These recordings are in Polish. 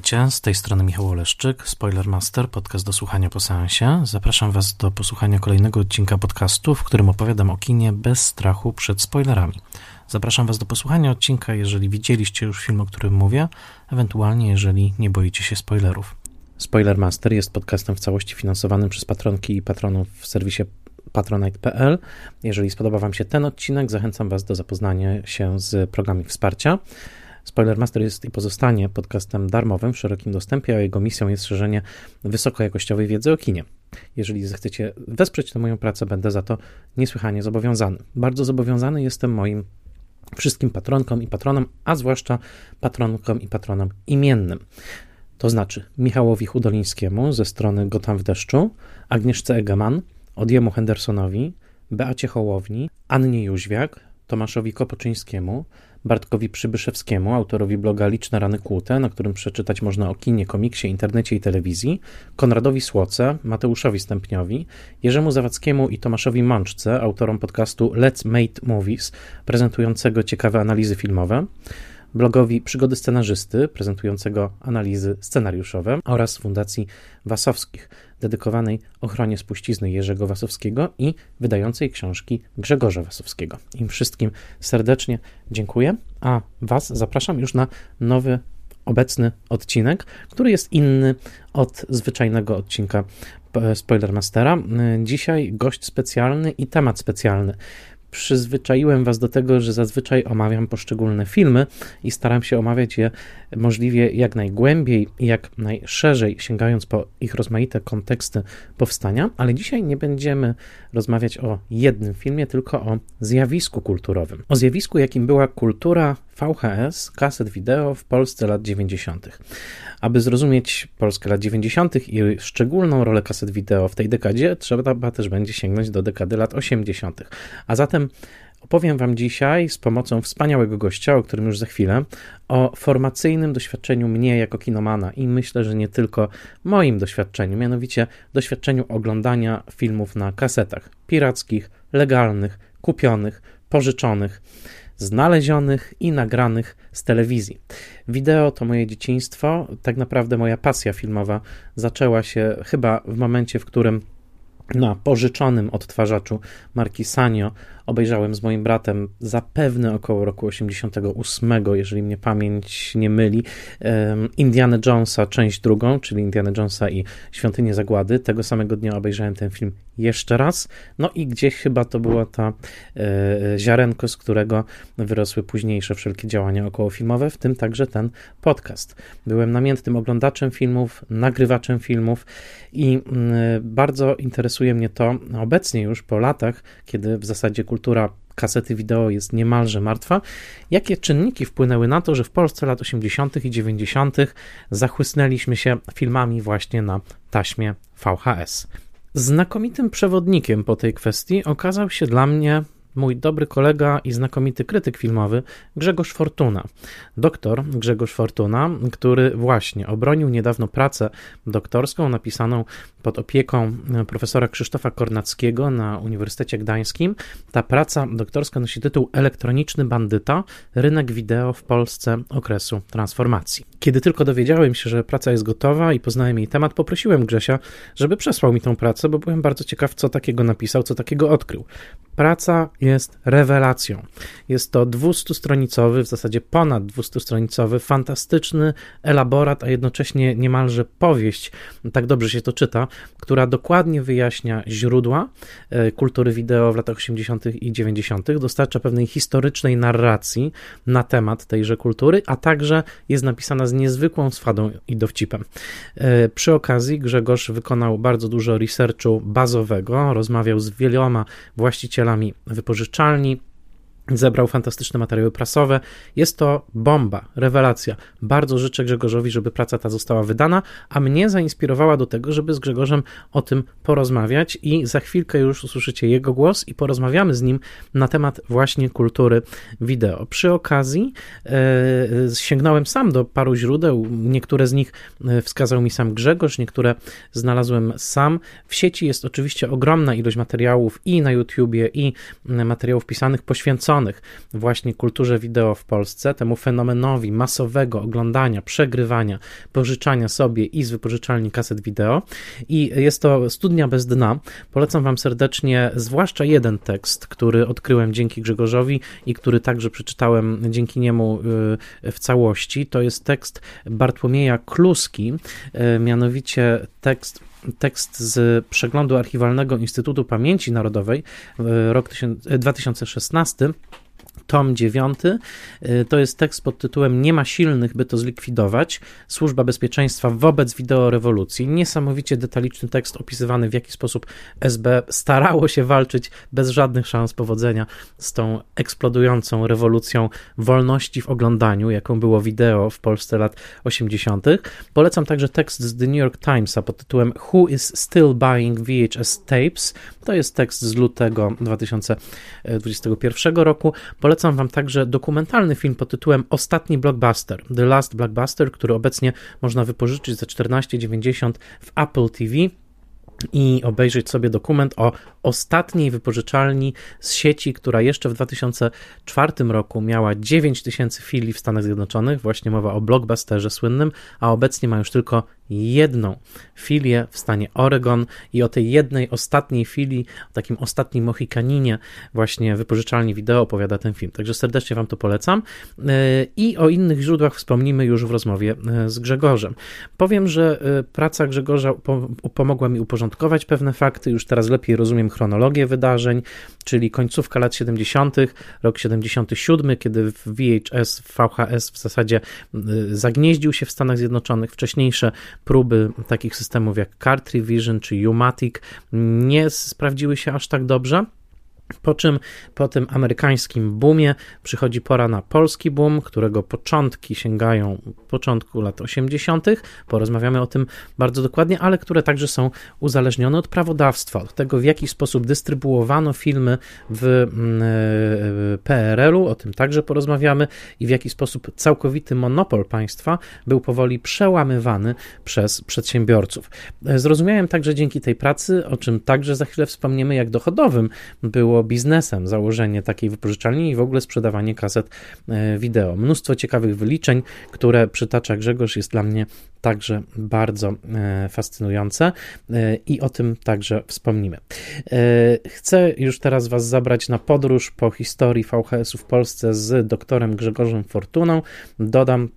Witajcie, z tej strony Michał Oleszczyk, Spoilermaster, podcast do słuchania po seansie. Zapraszam Was do posłuchania kolejnego odcinka podcastu, w którym opowiadam o kinie bez strachu przed spoilerami. Zapraszam Was do posłuchania odcinka, jeżeli widzieliście już film, o którym mówię, ewentualnie jeżeli nie boicie się spoilerów. Spoilermaster jest podcastem w całości finansowanym przez patronki i patronów w serwisie patronite.pl. Jeżeli spodoba Wam się ten odcinek, zachęcam Was do zapoznania się z programami wsparcia. Spoilermaster jest i pozostanie podcastem darmowym w szerokim dostępie, a jego misją jest szerzenie wysokojakościowej wiedzy o kinie. Jeżeli zechcecie wesprzeć tę moją pracę, będę za to niesłychanie zobowiązany. Bardzo zobowiązany jestem moim wszystkim patronkom i patronom, a zwłaszcza patronkom i patronom imiennym. To znaczy Michałowi Hudolińskiemu ze strony Gotam w deszczu, Agnieszce Egeman, Odiemu Hendersonowi, Beacie Hołowni, Annie Jóźwiak, Tomaszowi Kopoczyńskiemu, Bartkowi Przybyszewskiemu, autorowi bloga Liczne Rany Kłute, na którym przeczytać można o kinie, komiksie, internecie i telewizji, Konradowi Słoce, Mateuszowi Stępniowi, Jerzemu Zawadzkiemu i Tomaszowi Mączce, autorom podcastu Let's Make Movies, prezentującego ciekawe analizy filmowe, blogowi Przygody Scenarzysty, prezentującego analizy scenariuszowe oraz Fundacji Wasowskich, dedykowanej ochronie spuścizny Jerzego Wasowskiego i wydającej książki Grzegorza Wasowskiego. Im wszystkim serdecznie dziękuję, a Was zapraszam już na nowy obecny odcinek, który jest inny od zwyczajnego odcinka Spoilermastera. Dzisiaj gość specjalny i temat specjalny przyzwyczaiłem Was do tego, że zazwyczaj omawiam poszczególne filmy i staram się omawiać je możliwie jak najgłębiej i jak najszerzej, sięgając po ich rozmaite konteksty powstania, ale dzisiaj nie będziemy rozmawiać o jednym filmie, tylko o zjawisku kulturowym. O zjawisku, jakim była kultura VHS, kaset wideo w Polsce lat 90. Aby zrozumieć Polskę lat 90. i szczególną rolę kaset wideo w tej dekadzie, trzeba też będzie sięgnąć do dekady lat 80. A zatem Opowiem Wam dzisiaj z pomocą wspaniałego gościa, o którym już za chwilę, o formacyjnym doświadczeniu mnie jako kinomana i myślę, że nie tylko moim doświadczeniu, mianowicie doświadczeniu oglądania filmów na kasetach pirackich, legalnych, kupionych, pożyczonych znalezionych i nagranych z telewizji. Wideo to moje dzieciństwo, tak naprawdę moja pasja filmowa zaczęła się chyba w momencie, w którym na pożyczonym odtwarzaczu marki Sanyo obejrzałem z moim bratem zapewne około roku 88, jeżeli mnie pamięć nie myli, Indiana Jonesa, część drugą, czyli Indiana Jonesa i Świątynię Zagłady. Tego samego dnia obejrzałem ten film jeszcze raz. No i gdzieś chyba to było ta e, ziarenko, z którego wyrosły późniejsze wszelkie działania okołofilmowe, w tym także ten podcast. Byłem namiętnym oglądaczem filmów, nagrywaczem filmów i mm, bardzo interesuje mnie to obecnie już po latach, kiedy w zasadzie kultura kasety wideo jest niemalże martwa. Jakie czynniki wpłynęły na to, że w Polsce lat 80. i 90. zachłysnęliśmy się filmami właśnie na taśmie VHS? Znakomitym przewodnikiem po tej kwestii okazał się dla mnie mój dobry kolega i znakomity krytyk filmowy Grzegorz Fortuna. Doktor Grzegorz Fortuna, który właśnie obronił niedawno pracę doktorską napisaną pod opieką profesora Krzysztofa Kornackiego na Uniwersytecie Gdańskim. Ta praca doktorska nosi tytuł Elektroniczny bandyta rynek wideo w Polsce okresu transformacji. Kiedy tylko dowiedziałem się, że praca jest gotowa i poznałem jej temat, poprosiłem Grzesia, żeby przesłał mi tą pracę, bo byłem bardzo ciekaw, co takiego napisał, co takiego odkrył. Praca jest rewelacją. Jest to 200-stronicowy, w zasadzie ponad 200-stronicowy, fantastyczny elaborat, a jednocześnie niemalże powieść, tak dobrze się to czyta, która dokładnie wyjaśnia źródła e, kultury wideo w latach 80. i 90., dostarcza pewnej historycznej narracji na temat tejże kultury, a także jest napisana z niezwykłą swadą i dowcipem. E, przy okazji Grzegorz wykonał bardzo dużo researchu bazowego, rozmawiał z wieloma właścicielami wypożyczalni, wypożyczalni Zebrał fantastyczne materiały prasowe. Jest to bomba, rewelacja. Bardzo życzę Grzegorzowi, żeby praca ta została wydana, a mnie zainspirowała do tego, żeby z Grzegorzem o tym porozmawiać i za chwilkę już usłyszycie jego głos i porozmawiamy z nim na temat właśnie kultury wideo. Przy okazji e, sięgnąłem sam do paru źródeł, niektóre z nich e, wskazał mi sam Grzegorz, niektóre znalazłem sam. W sieci jest oczywiście ogromna ilość materiałów i na YouTubie, i materiałów pisanych poświęconych poświęconych właśnie kulturze wideo w Polsce, temu fenomenowi masowego oglądania, przegrywania, pożyczania sobie i z wypożyczalni kaset wideo. I jest to studnia bez dna. Polecam Wam serdecznie, zwłaszcza jeden tekst, który odkryłem dzięki Grzegorzowi i który także przeczytałem dzięki niemu y, w całości. To jest tekst Bartłomieja Kluski, y, mianowicie tekst tekst z przeglądu archiwalnego Instytutu Pamięci Narodowej, rok 2016 tom 9. Y, to jest tekst pod tytułem Nie ma silnych, by to zlikwidować. Służba Bezpieczeństwa wobec wideorewolucji. Niesamowicie detaliczny tekst opisywany, w jaki sposób SB starało się walczyć bez żadnych szans powodzenia z tą eksplodującą rewolucją wolności w oglądaniu, jaką było wideo w Polsce lat 80. Polecam także tekst z The New York Timesa pod tytułem Who is still buying VHS tapes? To jest tekst z lutego 2021 roku. Polecam Wam także dokumentalny film pod tytułem Ostatni Blockbuster, The Last Blockbuster, który obecnie można wypożyczyć za 14,90 w Apple TV i obejrzeć sobie dokument o ostatniej wypożyczalni z sieci, która jeszcze w 2004 roku miała 9 tysięcy filii w Stanach Zjednoczonych, właśnie mowa o blockbusterze słynnym, a obecnie ma już tylko jedną filię w stanie Oregon i o tej jednej ostatniej filii, o takim ostatnim Mohikaninie właśnie wypożyczalni wideo opowiada ten film. Także serdecznie Wam to polecam e, i o innych źródłach wspomnimy już w rozmowie e, z Grzegorzem. Powiem, że e, praca Grzegorza pomogła mi uporządkować pewne fakty, już teraz lepiej rozumiem chronologię wydarzeń, czyli końcówka lat 70., rok 77, kiedy VHS, VHS w zasadzie zagnieździł się w Stanach Zjednoczonych, wcześniejsze próby takich systemów jak Cartridge Vision czy Umatic nie sprawdziły się aż tak dobrze. Po czym po tym amerykańskim boomie przychodzi pora na polski boom, którego początki sięgają początku lat 80. Porozmawiamy o tym bardzo dokładnie, ale które także są uzależnione od prawodawstwa, od tego w jaki sposób dystrybuowano filmy w mm, e, PRL-u, o tym także porozmawiamy i w jaki sposób całkowity monopol państwa był powoli przełamywany przez przedsiębiorców. E, zrozumiałem także dzięki tej pracy, o czym także za chwilę wspomniemy, jak dochodowym było biznesem założenie takiej wypożyczalni i w ogóle sprzedawanie kaset e, wideo. Mnóstwo ciekawych wyliczeń, które przytacza Grzegorz, jest dla mnie także bardzo e, fascynujące e, i o tym także wspomnimy. Chcę już teraz Was zabrać na podróż po historii VHS-u w Polsce z doktorem Grzegorzem Fortuną. Dodam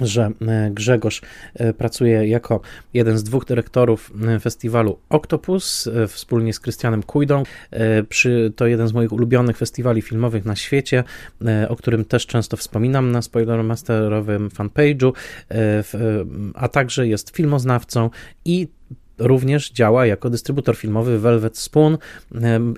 że e, Grzegorz e, pracuje jako jeden z dwóch dyrektorów e, festiwalu Octopus wspólnie z Krystianem Kujdą. Przy, to jeden z moich ulubionych festiwali filmowych na świecie, o którym też często wspominam na Spoilermasterowym fanpage'u, a także jest filmoznawcą i również działa jako dystrybutor filmowy Velvet Spoon.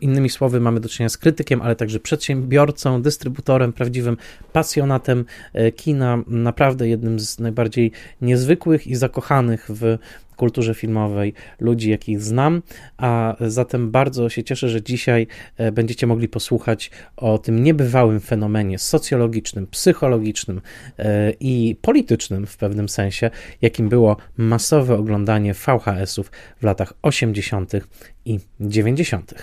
Innymi słowy, mamy do czynienia z krytykiem, ale także przedsiębiorcą, dystrybutorem, prawdziwym pasjonatem e, kina, naprawdę jednym z najbardziej niezwykłych i zakochanych w kulturze filmowej ludzi, jakich znam, a zatem bardzo się cieszę, że dzisiaj e, będziecie mogli posłuchać o tym niebywałym fenomenie socjologicznym, psychologicznym e, i politycznym w pewnym sensie, jakim było masowe oglądanie VHS-ów w latach 80. i 90.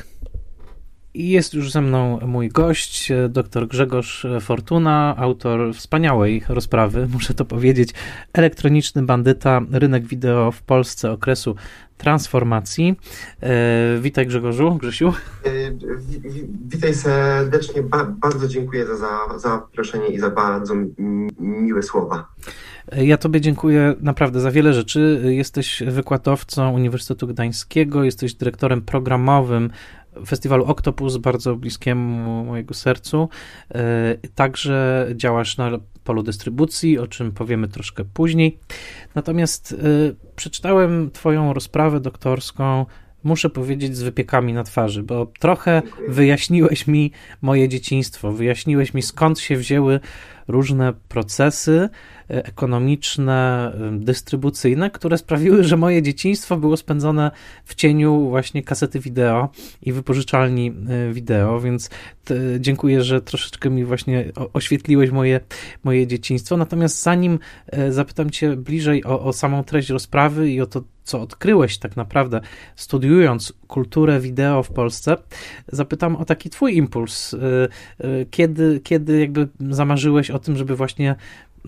Jest już ze mną mój gość, dr Grzegorz Fortuna, autor wspaniałej rozprawy, muszę to powiedzieć, Elektroniczny bandyta, rynek wideo w Polsce okresu transformacji. E, witaj Grzegorzu, Grzesiu. E, witaj serdecznie, ba bardzo dziękuję za, za zaproszenie i za bardzo miłe słowa. E, ja Tobie dziękuję naprawdę za wiele rzeczy. Jesteś wykładowcą Uniwersytetu Gdańskiego, jesteś dyrektorem programowym festiwalu Octopus, bardzo bliskiemu mojego sercu. E, także działasz na polu dystrybucji, o czym powiemy troszkę później. Natomiast e, przeczytałem Twoją rozprawę doktorską. Muszę powiedzieć z wypiekami na twarzy, bo trochę wyjaśniłeś mi moje dzieciństwo, wyjaśniłeś mi skąd się wzięły różne procesy, ekonomiczne, dystrybucyjne, które sprawiły, że moje dzieciństwo było spędzone w cieniu właśnie kasety wideo i wypożyczalni y, wideo, więc dziękuję, że troszeczkę mi właśnie oświetliłeś moje, moje dzieciństwo. Natomiast zanim e, zapytam Cię bliżej o, o samą treść rozprawy i o to, co odkryłeś tak naprawdę studiując kulturę wideo w Polsce, zapytam o taki twój impuls. Kiedy, kiedy jakby zamarzyłeś o tym, żeby właśnie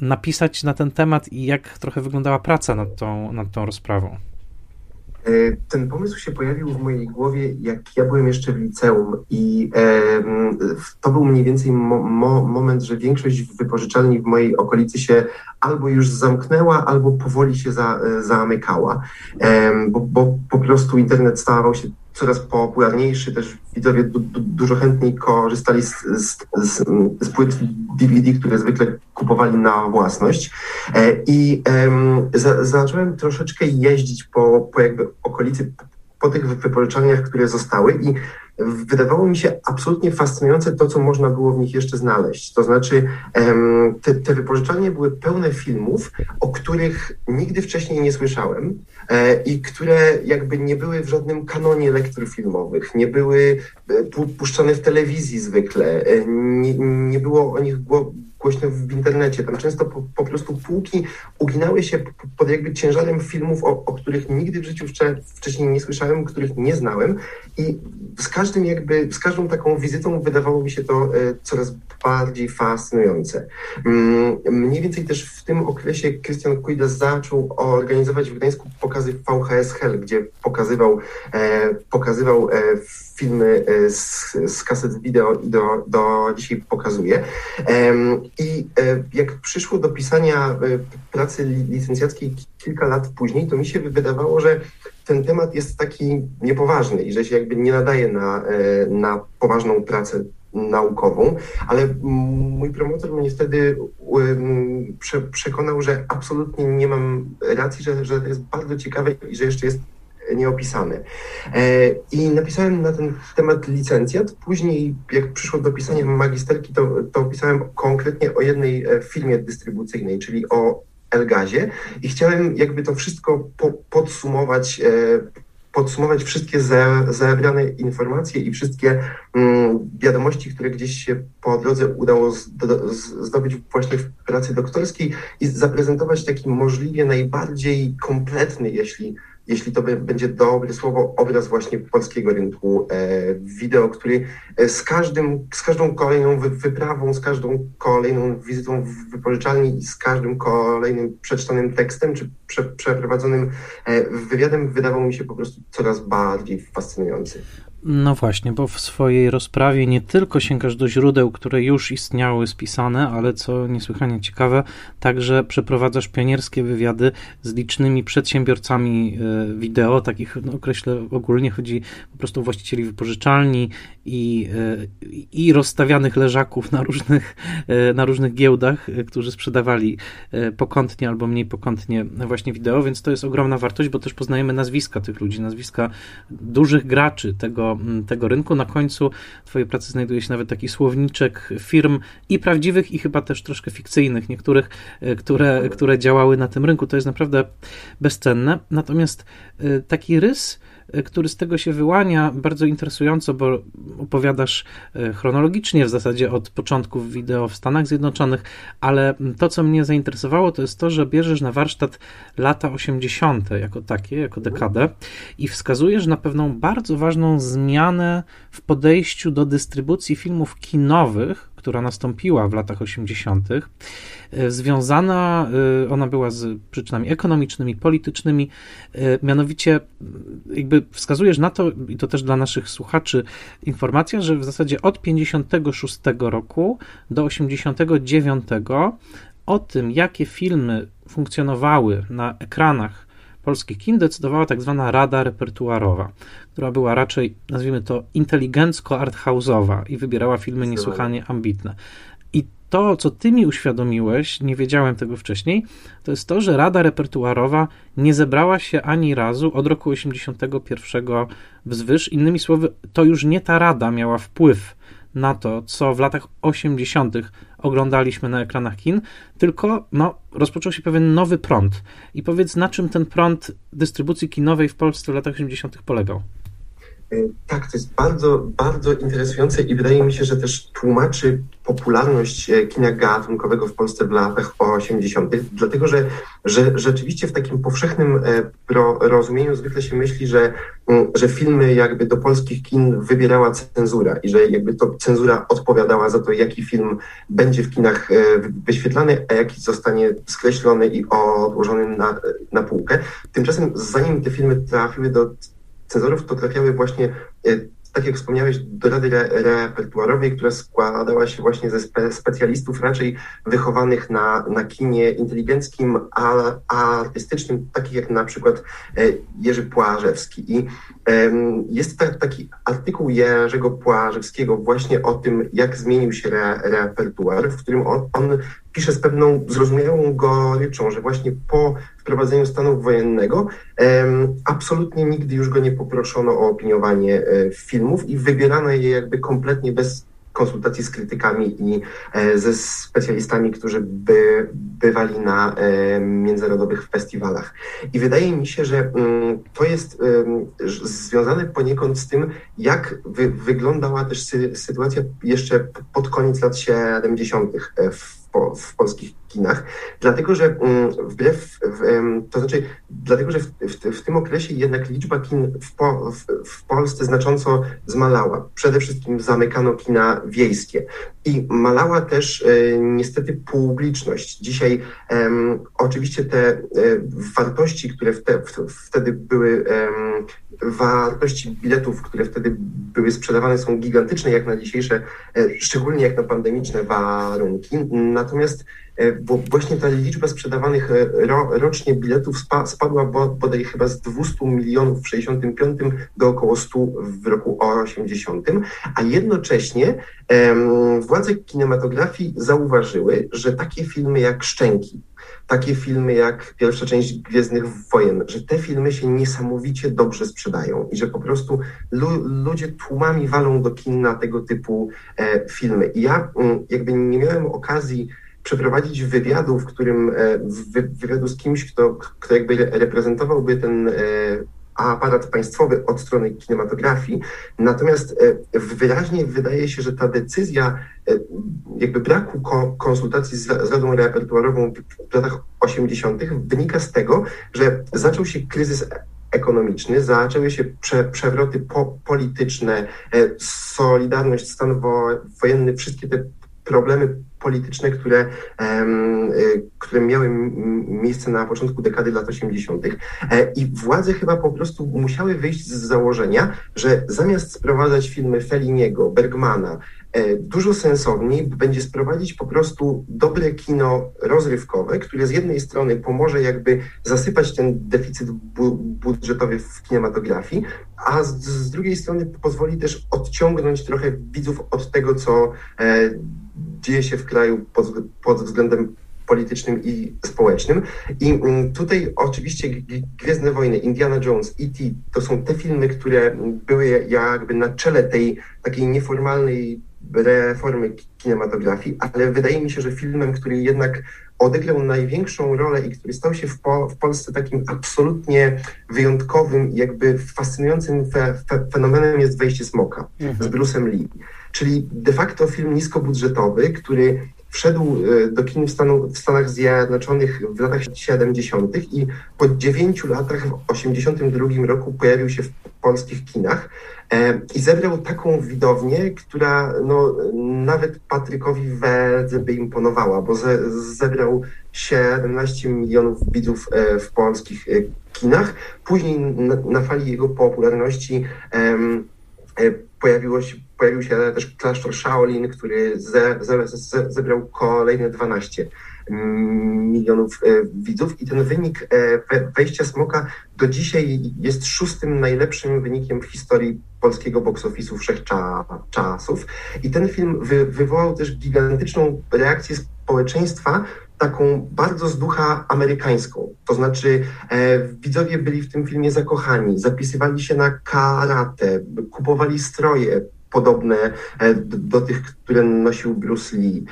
napisać na ten temat i jak trochę wyglądała praca nad tą, nad tą rozprawą? E, ten pomysł się pojawił w mojej głowie, jak ja byłem jeszcze w liceum, i to był mniej więcej mo, mo, moment, że większość wypożyczalni w mojej okolicy się albo już zamknęła, albo powoli się za, e, zamykała, bo, bo po prostu internet stawał się coraz popularniejszy, też widzowie du, du, dużo chętniej korzystali z, z, z, z, płyt DVD, które zwykle kupowali na własność. E, I za, zacząłem troszeczkę jeździć po, po jakby okolicy, po tych wypożyczalniach, które zostały i wydawało mi się absolutnie fascynujące to, co można było w nich jeszcze znaleźć. To znaczy, te, te wypożyczalnie były pełne filmów, o których nigdy wcześniej nie słyszałem e, i które jakby nie były w żadnym kanonie lektur filmowych, nie były e, puszczane w telewizji zwykle, e, nie, nie było o nich głośno w internecie. Tam często po, po prostu półki uginały się pod jakby ciężarem filmów, o, o których nigdy w życiu wcześniej nie słyszałem, których nie znałem i z każdym jakby, z każdą taką wizytą wydawało mi się to e, coraz bardziej fascynujące. Mm, mniej więcej też w tym okresie Christian Kujda zaczął organizować w Gdańsku pokazy VHS Hell, gdzie pokazywał, e, pokazywał e, filmy z, z kaset wideo i do, do dzisiaj pokazuje. I jak przyszło do pisania pracy licencjackiej kilka lat później, to mi się wydawało, że ten temat jest taki niepoważny i że się jakby nie nadaje na, e, na poważną pracę naukową, ale mój promotor mnie wtedy prze, przekonał, że absolutnie nie mam racji, że, że to jest bardzo ciekawe i że jeszcze jest nieopisane. E, I napisałem na ten temat licencjat. Później, jak przyszło do pisania magisterki, to, to pisałem konkretnie o jednej e, filmie dystrybucyjnej, czyli o Elgazie i chciałem jakby to wszystko po, podsumować, e, podsumować wszystkie zebrane informacje i wszystkie mm, wiadomości, które gdzieś się po drodze udało zdobyć właśnie w pracy doktorskiej i zaprezentować taki możliwie najbardziej kompletny, jeśli jeśli to będzie dobre słowo, obraz właśnie polskiego rynku e, wideo, który e, z, każdym, z każdą kolejną wyprawą, z każdą kolejną wizytą w wypożyczalni i z każdym kolejnym przeczytanym tekstem czy prze, przeprowadzonym e, wywiadem wydawał mi się po prostu coraz bardziej fascynujący. No właśnie, bo w swojej rozprawie nie tylko sięgasz do źródeł, które już istniały spisane, ale co niesłychanie ciekawe, także przeprowadzasz pionierskie wywiady z licznymi przedsiębiorcami e, wideo, takich no, określę ogólnie, chodzi po prostu o właścicieli wypożyczalni i, e, i rozstawianych leżaków na różnych, e, na różnych giełdach, którzy sprzedawali pokątnie albo mniej pokątnie właśnie wideo, więc to jest ogromna wartość, bo też poznajemy nazwiska tych ludzi, nazwiska dużych graczy tego Tego, rynku. Na końcu Twojej pracy znajduje się nawet taki słowniczek firm i prawdziwych, i chyba też troszkę fikcyjnych, niektórych, e, które, które działały na tym rynku. To jest naprawdę bezcenne. Natomiast e, taki rys który z tego się wyłania bardzo interesująco, bo opowiadasz e, chronologicznie w zasadzie od początków wideo w Stanach Zjednoczonych, ale to, co mnie zainteresowało, to jest to, że bierzesz na warsztat lata 80. jako takie, jako dekadę i wskazujesz na pewną bardzo ważną zmianę w podejściu do dystrybucji filmów kinowych, która nastąpiła w latach 80., e, związana, e, ona była z przyczynami ekonomicznymi, politycznymi, e, mianowicie jakby wskazujesz na to, i to też dla naszych słuchaczy informacja, że w zasadzie od 56 roku do 89 o tym, jakie filmy funkcjonowały na ekranach polskich kin decydowała tak zwana Rada Repertuarowa, która była raczej, nazwijmy to, inteligencko-arthouse'owa i wybierała filmy niesłychanie ambitne. I to, co ty mi uświadomiłeś, nie wiedziałem tego wcześniej, to jest to, że Rada Repertuarowa nie zebrała się ani razu od roku 81 wzwyż. Innymi słowy, to już nie ta Rada miała wpływ na to, co w latach 80. oglądaliśmy na ekranach kin, tylko no, rozpoczął się pewien nowy prąd. I powiedz, na czym ten prąd dystrybucji kinowej w Polsce w latach 80. polegał? Tak, to jest bardzo, bardzo interesujące i wydaje mi się, że też tłumaczy popularność e, kina gatunkowego w Polsce w latach 80., dlatego że, że rzeczywiście w takim powszechnym e, rozumieniu zwykle się myśli, że, mm, że filmy jakby do polskich kin wybierała cenzura i że jakby to cenzura odpowiadała za to, jaki film będzie w kinach wyświetlany, a jaki zostanie skreślony i odłożony na, na półkę. Tymczasem zanim te filmy trafiły do cenzorów, to trafiały właśnie e, tak jak wspomniałeś, do Rady Repertuarowej, która składała się właśnie ze spe specjalistów raczej wychowanych na, na kinie inteligenckim, a, artystycznym, takich jak na przykład e, Jerzy Płażewski. I jest ta, taki artykuł Jerzego Płażewskiego właśnie o tym, jak zmienił się re, repertuar, w którym on, on pisze z pewną zrozumiałą goryczą, że właśnie po wprowadzeniu stanu wojennego absolutnie nigdy już go nie poproszono o opiniowanie e, filmów i wybierano je jakby kompletnie bez konsultacji z krytykami i e, ze specjalistami, którzy by bywali na e, międzynarodowych festiwalach. I wydaje mi się, że mm, to jest związane poniekąd z tym, jak wy wyglądała też sytuacja jeszcze pod koniec lat 70. w po, w polskich kinach, dlatego że mm, wbrew, to znaczy, dlatego że w, w, w tym okresie jednak liczba kin w, po, w, Polsce znacząco zmalała. Przede wszystkim zamykano kina wiejskie i malała też e, niestety publiczność. Dzisiaj oczywiście te e, wartości, które wte, wtedy były wartości biletów, które wtedy były sprzedawane, są gigantyczne jak na dzisiejsze, e, szczególnie jak na pandemiczne warunki. Natomiast bo właśnie ta liczba sprzedawanych e, ro, rocznie biletów spa, spadła bodaj chyba z 200 milionów w 65 do około 100 w roku 80, a jednocześnie władze kinematografii zauważyły, że takie filmy jak Szczęki, takie filmy jak pierwsza część Gwiezdnych Wojen, że te filmy się niesamowicie dobrze sprzedają i że po prostu lu ludzie tłumami walą do kin na tego typu e, filmy. I ja mm, jakby nie miałem okazji przeprowadzić wywiadu, w którym e, wy, wywiadu z kimś, kto, kto jakby reprezentowałby ten e, aparat państwowy od strony kinematografii. Natomiast e, wyraźnie wydaje się, że ta decyzja jakby braku konsultacji z, Radą Repertuarową w latach 80. wynika z tego, że zaczął się kryzys ekonomiczny, zaczęły się prze, przewroty po, polityczne, Solidarność, stan wojenny, wszystkie te problemy polityczne, które, y, które miały miejsce na początku dekady lat 80. E, I władze chyba po prostu musiały wyjść z założenia, że zamiast sprowadzać filmy Felliniego, Bergmana, e, dużo sensowniej będzie sprowadzić po prostu dobre kino rozrywkowe, które z jednej strony pomoże jakby zasypać ten deficyt bu budżetowy w kinematografii, a z, z, drugiej strony pozwoli też odciągnąć trochę widzów od tego, co e, dzieje się w kraju pod, pod względem politycznym i społecznym. I mm, tutaj oczywiście Gwiezdne Wojny, Indiana Jones, E.T. to są te filmy, które były jakby na czele tej takiej nieformalnej reformy kinematografii, ale wydaje mi się, że filmem, który jednak odegrał największą rolę i który stał się w, po, w Polsce takim absolutnie wyjątkowym, jakby fascynującym fe, fe, fenomenem jest Wejście Smoka mhm. z Bruce'em Lee czyli de facto film niskobudżetowy, który wszedł e, do kin w, Stanu, w Stanach Zjednoczonych w latach 70. i po dziewięciu latach w 82 roku pojawił się w polskich kinach e, i zebrał taką widownię, która no, nawet Patrykowi Wedze by imponowała, bo ze, zebrał 17 milionów widzów e, w polskich kinach. Później na, na fali jego popularności pojawiło się pojawił się też klasztor Shaolin, który ze, ze, ze, zebrał kolejne 12 milionów e, widzów i ten wynik e, wejścia Smoka do dzisiaj jest szóstym najlepszym wynikiem w historii polskiego box office'u wszechczasów. I ten film wy, wywołał też gigantyczną reakcję społeczeństwa, taką bardzo z ducha amerykańską. To znaczy e, widzowie byli w tym filmie zakochani, zapisywali się na karate, kupowali stroje, podobne e, do tych, które nosił Bruce Lee.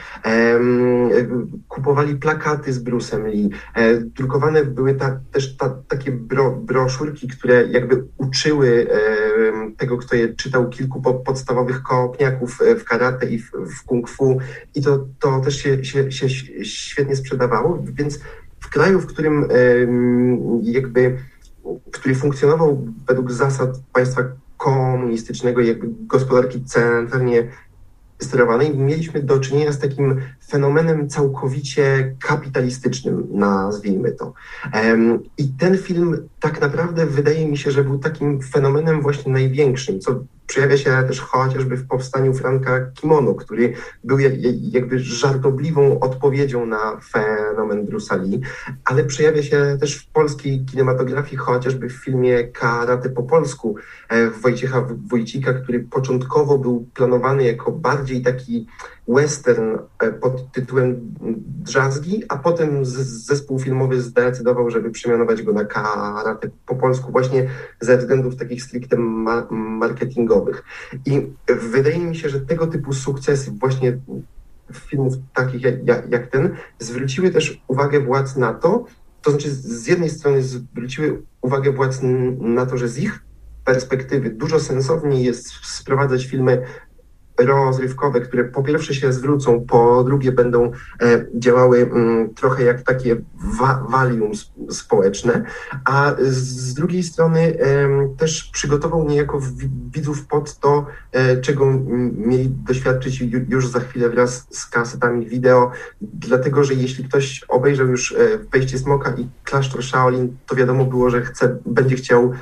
Kupowali plakaty z Bruce'em Lee. E, drukowane były ta, też ta, takie bro, broszurki, które jakby uczyły e, tego, kto je czytał, kilku podstawowych kopniaków w karate i w, w kung fu i to, to też się, się, się świetnie sprzedawało, więc w kraju, w którym jakby, który funkcjonował według zasad państwa komunistycznego, jakby gospodarki centralnie sterowanej, mieliśmy do czynienia z takim fenomenem całkowicie kapitalistycznym, nazwijmy to. I ten film tak naprawdę wydaje mi się, że był takim fenomenem właśnie największym, co przejawia się też chociażby w powstaniu Franka Kimono, który był jakby żartobliwą odpowiedzią na fenomen Bruce Lee, ale przejawia się też w polskiej kinematografii, chociażby w filmie Karate po polsku e, Wojciecha Wójcika, który początkowo był planowany jako bardziej taki western e, pod tytułem Drzazgi, a potem zespół filmowy zdecydował, żeby przemianować go na karate po polsku właśnie ze względów takich stricte marketingowych. I wydaje mi się, że tego typu sukcesy właśnie filmów takich jak, jak ten zwróciły też uwagę władz na to, to znaczy z jednej strony zwróciły uwagę władz na to, że z ich perspektywy dużo sensowniej jest sprowadzać filmy rozrywkowe, które po pierwsze się zwrócą, po drugie będą e, działały mm, trochę jak takie wa valium społeczne, a z drugiej strony też przygotował niejako widzów pod to, e, czego mieli doświadczyć już za chwilę wraz z kasetami wideo, dlatego że jeśli ktoś obejrzał już e, Wejście Smoka i Klasztor Shaolin, to wiadomo było, że chce, będzie chciał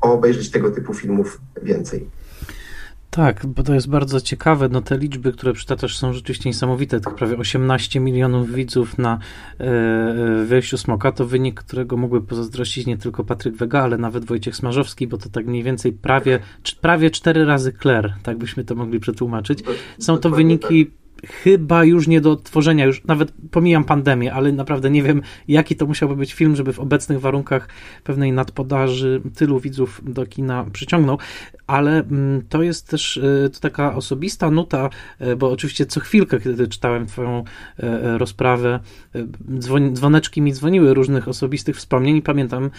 obejrzeć tego typu filmów więcej. Tak, bo to jest bardzo ciekawe. No te liczby, które przytaczasz są rzeczywiście niesamowite. Tych prawie 18 milionów widzów na e, e, wejściu Smoka to wynik, którego mógłby pozazdrościć nie tylko Patryk Wega, ale nawet Wojciech Smarzowski, bo to tak mniej więcej prawie, prawie 4 razy Kler, tak byśmy to mogli przetłumaczyć. Są to wyniki tak chyba już nie do odtworzenia, już nawet pomijam pandemię, ale naprawdę nie wiem, jaki to musiałby być film, żeby w obecnych warunkach pewnej nadpodaży tylu widzów do kina przyciągnął, ale mm, to jest też y, to taka osobista nuta, y, bo oczywiście co chwilkę, kiedy czytałem twoją y, rozprawę, dzwoneczki mi dzwoniły różnych osobistych wspomnień. I pamiętam,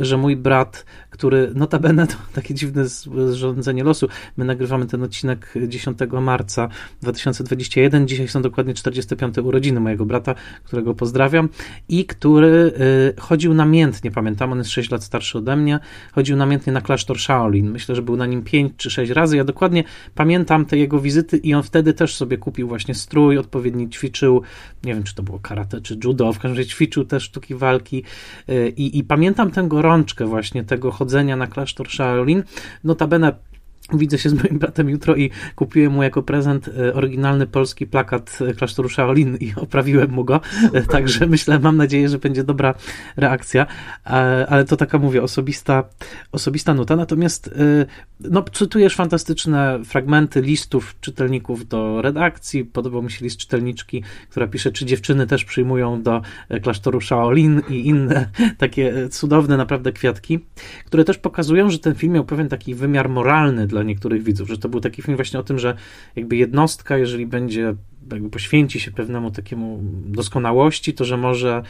że mój brat, który notabene to takie dziwne zrządzenie losu, my nagrywamy ten odcinek 10 marca 2021 jeden. Dzisiaj są dokładnie 45 urodziny mojego brata, którego pozdrawiam i który y, chodził namiętnie, pamiętam, on jest 6 lat starszy ode mnie, chodził namiętnie na klasztor Shaolin. Myślę, że był na nim 5 czy 6 razy. Ja dokładnie pamiętam te jego wizyty i on wtedy też sobie kupił właśnie strój, odpowiedni ćwiczył, nie wiem, czy to było karate, czy judo, w każdym razie ćwiczył też sztuki walki y, i, i pamiętam tę gorączkę właśnie tego chodzenia na klasztor Shaolin. Notabene Widzę się z moim bratem jutro i kupiłem mu jako prezent e, oryginalny polski plakat e, klasztoru Shaolin i oprawiłem mu go, e, także myślę, mam nadzieję, że będzie dobra reakcja, ale to taka mówię, osobista, osobista nuta, natomiast no, cytujesz fantastyczne fragmenty listów czytelników do redakcji, podobał mi się list czytelniczki, która pisze, czy dziewczyny też przyjmują do klasztoru Shaolin i inne takie cudowne naprawdę kwiatki, które też pokazują, że ten film miał pewien taki wymiar moralny dla niektórych widzów, że to był taki film właśnie o tym, że jakby jednostka, jeżeli będzie jakby poświęci się pewnemu takiemu doskonałości, to że może,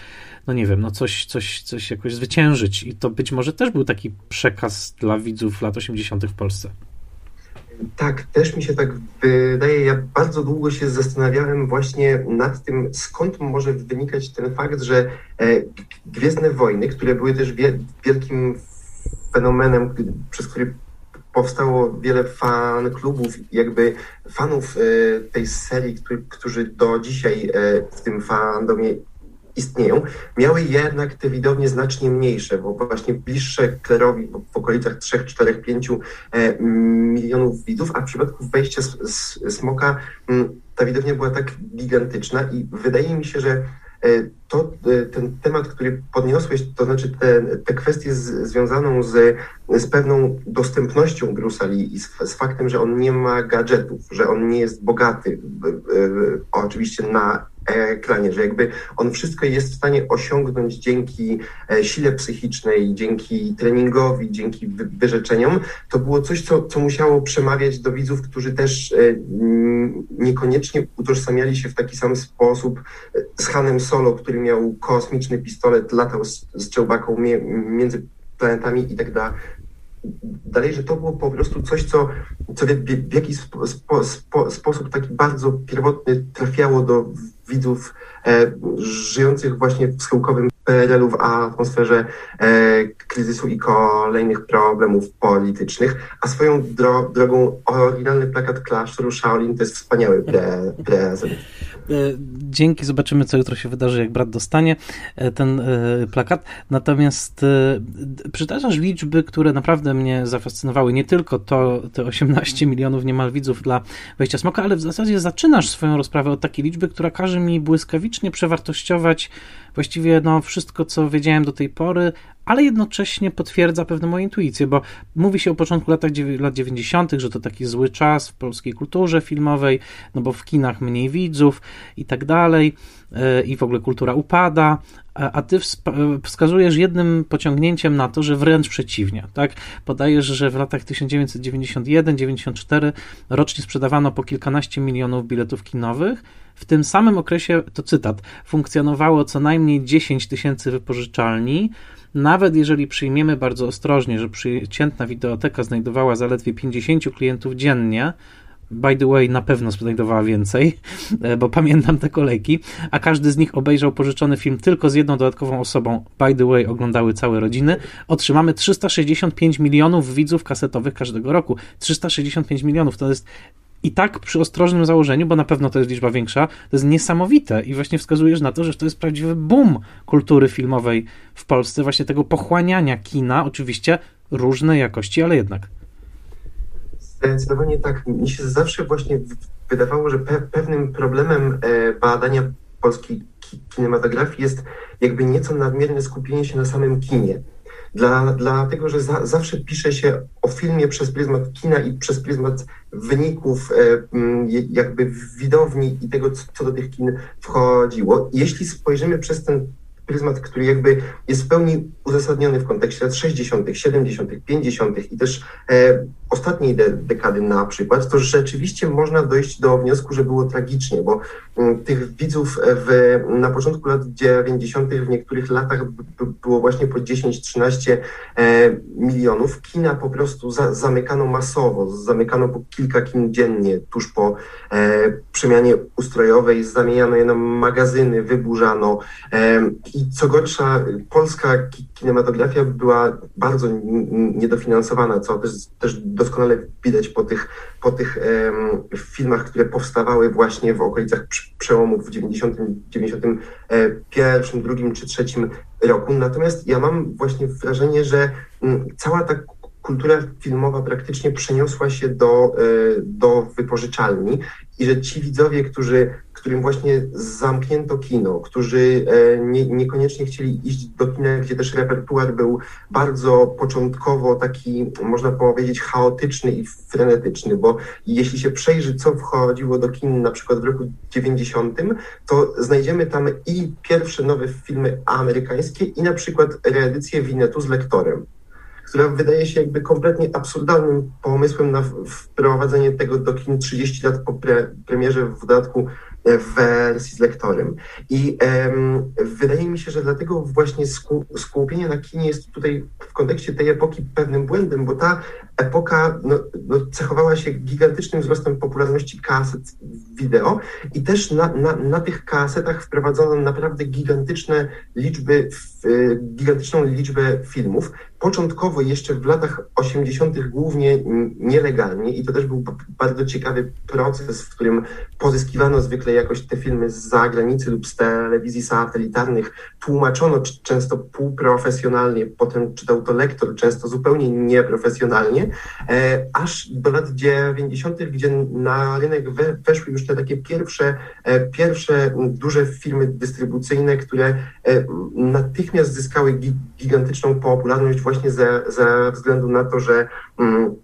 no nie wiem, no coś, coś, coś jakoś zwyciężyć i to być może też był taki przekaz dla widzów lat 80. w Polsce. Tak, też mi się tak wydaje. Ja bardzo długo się zastanawiałem właśnie nad tym, skąd może wynikać ten fakt, że e, Gwiezdne Wojny, które były też wielkim fenomenem, przez który powstało wiele fan klubów, jakby fanów e, tej serii, który, którzy do dzisiaj e, w tym fandomie istnieją, miały jednak te widownie znacznie mniejsze, bo właśnie bliższe Klerowi w okolicach 3, 4, 5 milionów widzów, a w przypadku wejścia Smoka ta widownia była tak gigantyczna i wydaje mi się, że to e, ten temat, który podniosłeś, to znaczy te, te kwestie z, związaną z, z pewną dostępnością Bruce'a Lee i z, z, faktem, że on nie ma gadżetów, że on nie jest bogaty, e, oczywiście na ekranie, że jakby on wszystko jest w stanie osiągnąć dzięki e, sile psychicznej, dzięki treningowi, dzięki wyrzeczeniom, to było coś, co, co musiało przemawiać do widzów, którzy też e, niekoniecznie utożsamiali się w taki sam sposób e, z Hanem Solo, który miał kosmiczny pistolet, latał z, z czełbaką między planetami i tak dalej dalej, że to było po prostu coś, co, co w, w jakiś spo, spo, spo, sposób taki bardzo pierwotny trafiało do widzów e, żyjących właśnie w schyłkowym PRL-u w atmosferze e, kryzysu i kolejnych problemów politycznych, a swoją dro drogą oryginalny plakat klasztoru Shaolin to jest wspaniały pre prezent. E, dzięki, zobaczymy co jutro się wydarzy, jak brat dostanie e, ten e, plakat. Natomiast przytaczasz liczby, które naprawdę mnie zafascynowały. Nie tylko to, te 18 milionów niemal widzów dla wejścia smoka, ale w zasadzie zaczynasz swoją rozprawę od takiej liczby, która każe mi błyskawicznie przewartościować właściwie no, wszystko, co wiedziałem do tej pory, ale jednocześnie potwierdza pewne moje intuicje, bo mówi się o początku lat, lat 90., że to taki zły czas w polskiej kulturze filmowej, no bo w kinach mniej widzów i tak dalej, i w ogóle kultura upada, a ty wskazujesz jednym pociągnięciem na to, że wręcz przeciwnie, tak? Podajesz, że w latach 1991-94 rocznie sprzedawano po kilkanaście milionów biletów kinowych, w tym samym okresie, to cytat, funkcjonowało co najmniej 10 tysięcy wypożyczalni, nawet jeżeli przyjmiemy bardzo ostrożnie, że przeciętna wideoteka znajdowała zaledwie 50 klientów dziennie, by the way, na pewno znajdowała więcej, e, bo pamiętam te kolejki, a każdy z nich obejrzał pożyczony film tylko z jedną dodatkową osobą. By the way, oglądały całe rodziny. Otrzymamy 365 milionów widzów kasetowych każdego roku. 365 milionów to jest i tak przy ostrożnym założeniu, bo na pewno to jest liczba większa, to jest niesamowite i właśnie wskazujesz na to, że to jest prawdziwy boom kultury filmowej w Polsce, właśnie tego pochłaniania kina, oczywiście różnej jakości, ale jednak. Zdecydowanie tak. Mi się zawsze właśnie wydawało, że pe pewnym problemem e, badania polskiej kinematografii jest jakby nieco nadmierne skupienie się na samym kinie dla, dlatego, że za, zawsze pisze się o filmie przez pryzmat kina i przez pryzmat wyników e, jakby widowni i tego, co, co do tych kin wchodziło. Jeśli spojrzymy przez ten pryzmat, który jakby jest w pełni uzasadniony w kontekście lat 60., 70., 50. i też e, ostatniej de dekady na przykład, to rzeczywiście można dojść do wniosku, że było tragicznie, bo mm, tych widzów w, na początku lat 90. w niektórych latach było właśnie po 10-13 e, milionów. Kina po prostu za zamykano masowo, zamykano po kilka kin dziennie tuż po e, przemianie ustrojowej, zamieniano je na magazyny, wyburzano e, i co gorsza, polska kinematografia była bardzo niedofinansowana, co też, też doskonale widać po tych, po tych um, filmach, które powstawały właśnie w okolicach przełomów w 90, 91, drugim czy trzecim roku. Natomiast ja mam właśnie wrażenie, że um, cała ta kultura filmowa praktycznie przeniosła się do, e, do wypożyczalni i że ci widzowie, którzy, którym właśnie zamknięto kino, którzy e, nie, niekoniecznie chcieli iść do kina, gdzie też repertuar był bardzo początkowo taki, można powiedzieć, chaotyczny i frenetyczny, bo jeśli się przejrzy, co wchodziło do kin na przykład w roku 90, to znajdziemy tam i pierwsze nowe filmy amerykańskie i na przykład reedycję Winetu z lektorem która wydaje się jakby kompletnie absurdalnym pomysłem na wprowadzenie tego do kin 30 lat po pre, premierze w dodatku w wersji z lektorem. I um, wydaje mi się, że dlatego właśnie skupienie na kinie jest tutaj w kontekście tej epoki pewnym błędem, bo ta epoka no, no, cechowała się gigantycznym wzrostem popularności kaset wideo i też na, na, na tych kasetach wprowadzono naprawdę gigantyczne liczby, gigantyczną liczbę filmów. Początkowo jeszcze w latach 80. głównie nielegalnie i to też był bardzo ciekawy proces, w którym pozyskiwano zwykle jakoś te filmy z zagranicy lub z telewizji satelitarnych, tłumaczono często półprofesjonalnie, potem czytał to lektor, często zupełnie nieprofesjonalnie, e, aż do lat 90., gdzie na rynek weszły już te takie pierwsze, e, pierwsze duże firmy dystrybucyjne, które e, natychmiast zyskały gigantyczną popularność właśnie ze, ze względu na to, że mm,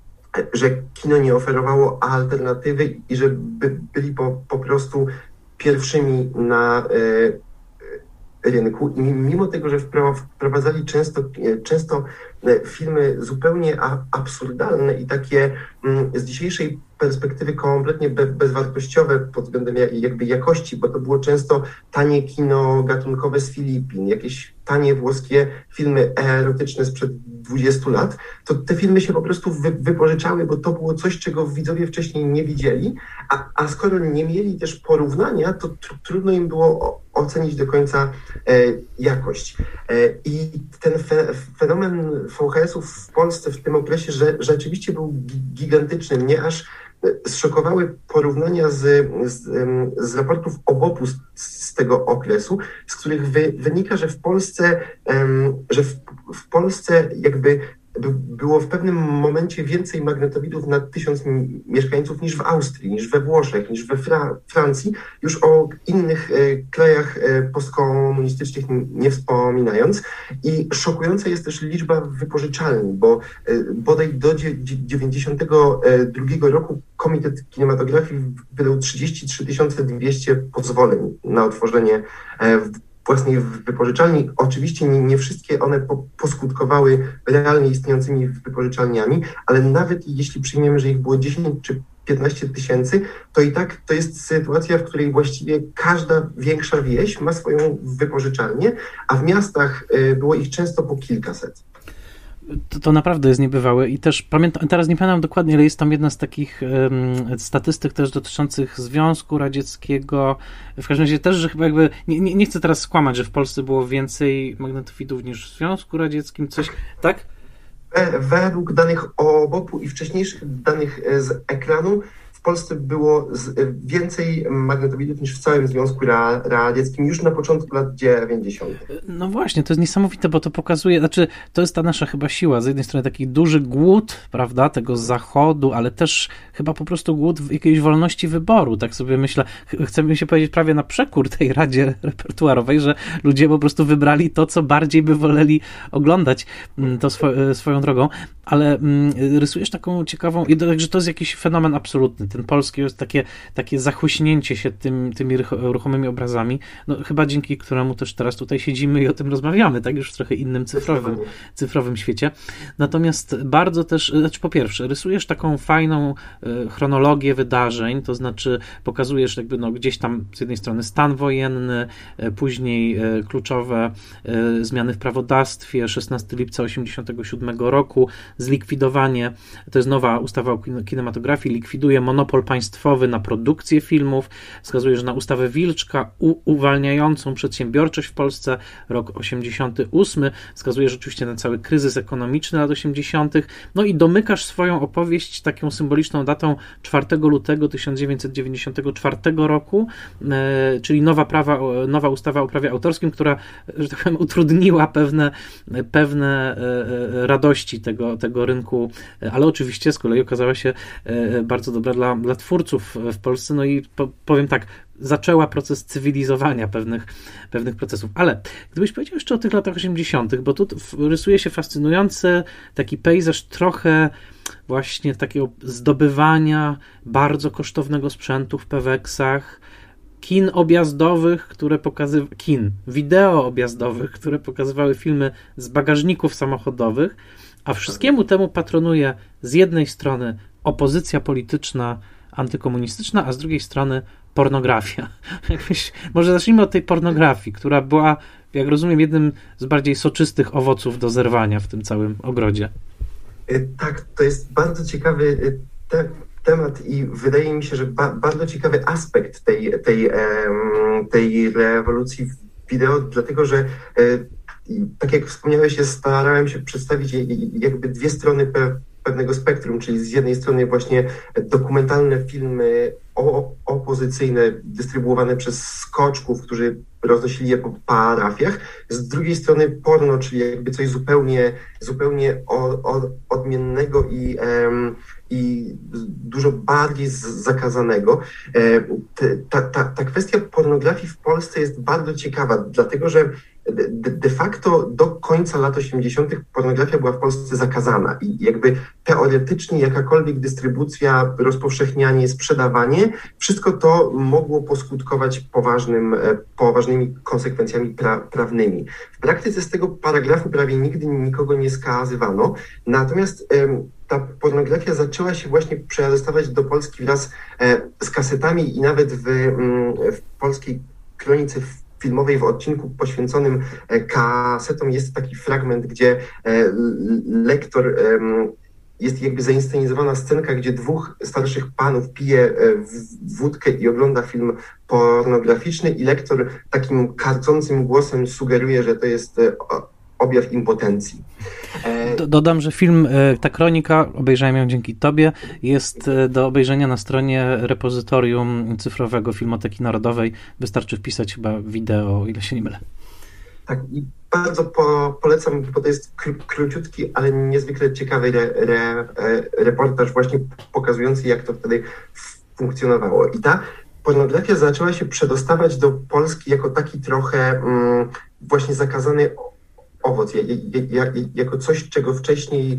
że kino nie oferowało alternatywy i że by, byli po, po prostu pierwszymi na e, rynku. I mimo tego, że wprowadzali często, często e, filmy zupełnie absurdalne i takie mm, z dzisiejszej perspektywy kompletnie bezwartościowe pod względem jakby jakości, bo to było często tanie kino gatunkowe z Filipin, jakieś tanie włoskie filmy erotyczne sprzed 20 lat, to te filmy się po prostu wy, wypożyczały, bo to było coś, czego widzowie wcześniej nie widzieli, a, a skoro nie mieli też porównania, to tr trudno im było ocenić do końca e, jakość. E, I ten fe, fenomen VHS-ów w Polsce w tym okresie że, rzeczywiście był gigantyczny. Mnie aż zszokowały porównania z, z, z raportów obop z, z, tego okresu, z których wy, wynika, że w Polsce, że w, w Polsce jakby było w pewnym momencie więcej magnetowidów na tysiąc mieszkańców niż w Austrii, niż we Włoszech, niż we Fra Francji, już o innych e, krajach e, postkomunistycznych nie wspominając. I szokująca jest też liczba wypożyczalni, bo e, bodaj do 1992 roku Komitet Kinematografii wydał 33 200 pozwoleń na otworzenie w własnej wypożyczalni. Oczywiście nie, nie wszystkie one po, poskutkowały realnie istniejącymi wypożyczalniami, ale nawet jeśli przyjmiemy, że ich było 10 czy 15 tysięcy, to i tak to jest sytuacja, w której właściwie każda większa wieś ma swoją wypożyczalnię, a w miastach y, było ich często po kilkaset. To, to, naprawdę jest niebywałe i też pamiętam, teraz nie pamiętam dokładnie, ale jest tam jedna z takich um, statystyk też dotyczących Związku Radzieckiego. W każdym razie też, że chyba jakby, nie, nie, nie chcę teraz skłamać, że w Polsce było więcej magnetofidów niż w Związku Radzieckim, coś, tak? Według danych OBOP-u i wcześniejszych danych e, z ekranu w Polsce było więcej magnetowidów niż w całym Związku Radzieckim już na początku lat 90. No właśnie, to jest niesamowite, bo to pokazuje, znaczy to jest ta nasza chyba siła. Z jednej strony taki duży głód, prawda, tego zachodu, ale też chyba po prostu głód jakiejś wolności wyboru. Tak sobie myślę, chcemy się powiedzieć prawie na przekór tej Radzie Repertuarowej, że ludzie po prostu wybrali to, co bardziej by woleli oglądać to swo e, swoją drogą, ale rysujesz taką ciekawą, także to jest jakiś fenomen absolutny ten polski jest takie, takie zachłyśnięcie się tym, tymi ruchomymi obrazami, no chyba dzięki któremu też teraz tutaj siedzimy i o tym rozmawiamy, tak? Już w trochę innym cyfrowym, cyfrowym świecie. Natomiast bardzo też, znaczy po pierwsze, rysujesz taką fajną e, chronologię wydarzeń, to znaczy pokazujesz jakby no gdzieś tam z jednej strony stan wojenny, e, później e, kluczowe zmiany w prawodawstwie, 16 lipca 87 roku, zlikwidowanie, to jest nowa ustawa o kinematografii, likwiduje monopol monopol państwowy na produkcję filmów, wskazuje, że na ustawę Wilczka uwalniającą przedsiębiorczość w Polsce, rok 88, wskazuje rzeczywiście na cały kryzys ekonomiczny lat 80., no i domykasz swoją opowieść taką symboliczną datą 4 lutego 1994 roku, e, czyli nowa, prawa, nowa ustawa o prawie autorskim, która, że tak powiem, utrudniła pewne, pewne e, e, radości tego, tego rynku, ale oczywiście z kolei okazała się bardzo dobra dla dla, twórców w Polsce. No i po, powiem tak, zaczęła proces cywilizowania pewnych, pewnych procesów. Ale gdybyś powiedział jeszcze o tych latach 80., bo tu rysuje się fascynujący taki pejzaż trochę właśnie takiego zdobywania bardzo kosztownego sprzętu w Peweksach, kin objazdowych, które pokazywały, kin, wideo objazdowych, które pokazywały filmy z bagażników samochodowych, a wszystkiemu temu patronuje z jednej strony opozycja polityczna antykomunistyczna, a z drugiej strony pornografia. może zacznijmy od tej pornografii, która była, jak rozumiem, jednym z bardziej soczystych owoców do zerwania w tym całym ogrodzie. E, tak, to jest bardzo ciekawy e, te temat i wydaje mi się, że ba bardzo ciekawy aspekt tej, tej, tej rewolucji wideo, dlatego że e, tak jak wspomniałeś, starałem się przedstawić jakby dwie strony pewnego spektrum, czyli z jednej strony właśnie dokumentalne filmy opozycyjne dystrybuowane przez skoczków, którzy roznosili je po parafiach, z drugiej strony porno, czyli jakby coś zupełnie, zupełnie odmiennego i, i dużo bardziej zakazanego. E, ta, ta, ta kwestia pornografii w Polsce jest bardzo ciekawa, dlatego że de, facto do końca lat 80. pornografia była w Polsce zakazana i jakby teoretycznie jakakolwiek dystrybucja, rozpowszechnianie, sprzedawanie, wszystko to mogło poskutkować poważnym, e, poważnymi konsekwencjami pra, prawnymi. W praktyce z tego paragrafu prawie nigdy nikogo nie skazywano, natomiast ta pornografia zaczęła się właśnie przedostawać do Polski wraz e, z kasetami i nawet w, mm, w polskiej kronice filmowej w odcinku poświęconym kasetom jest taki fragment, gdzie lektor jest jakby zainscenizowana scenka, gdzie dwóch starszych panów pije wódkę i ogląda film pornograficzny i lektor takim karcącym głosem sugeruje, że to jest objaw impotencji. E, dodam, że film, e, ta kronika, obejrzałem ją dzięki Tobie, jest e, do obejrzenia na stronie repozytorium cyfrowego Filmoteki Narodowej. Wystarczy wpisać chyba wideo, ile się nie mylę. Tak, i bardzo po, polecam, bo to jest kró, króciutki, ale niezwykle ciekawy re, re, reportaż właśnie pokazujący, jak to wtedy funkcjonowało. I ta pornografia zaczęła się przedostawać do Polski jako taki trochę mm, właśnie zakazany owoc, jako coś, czego wcześniej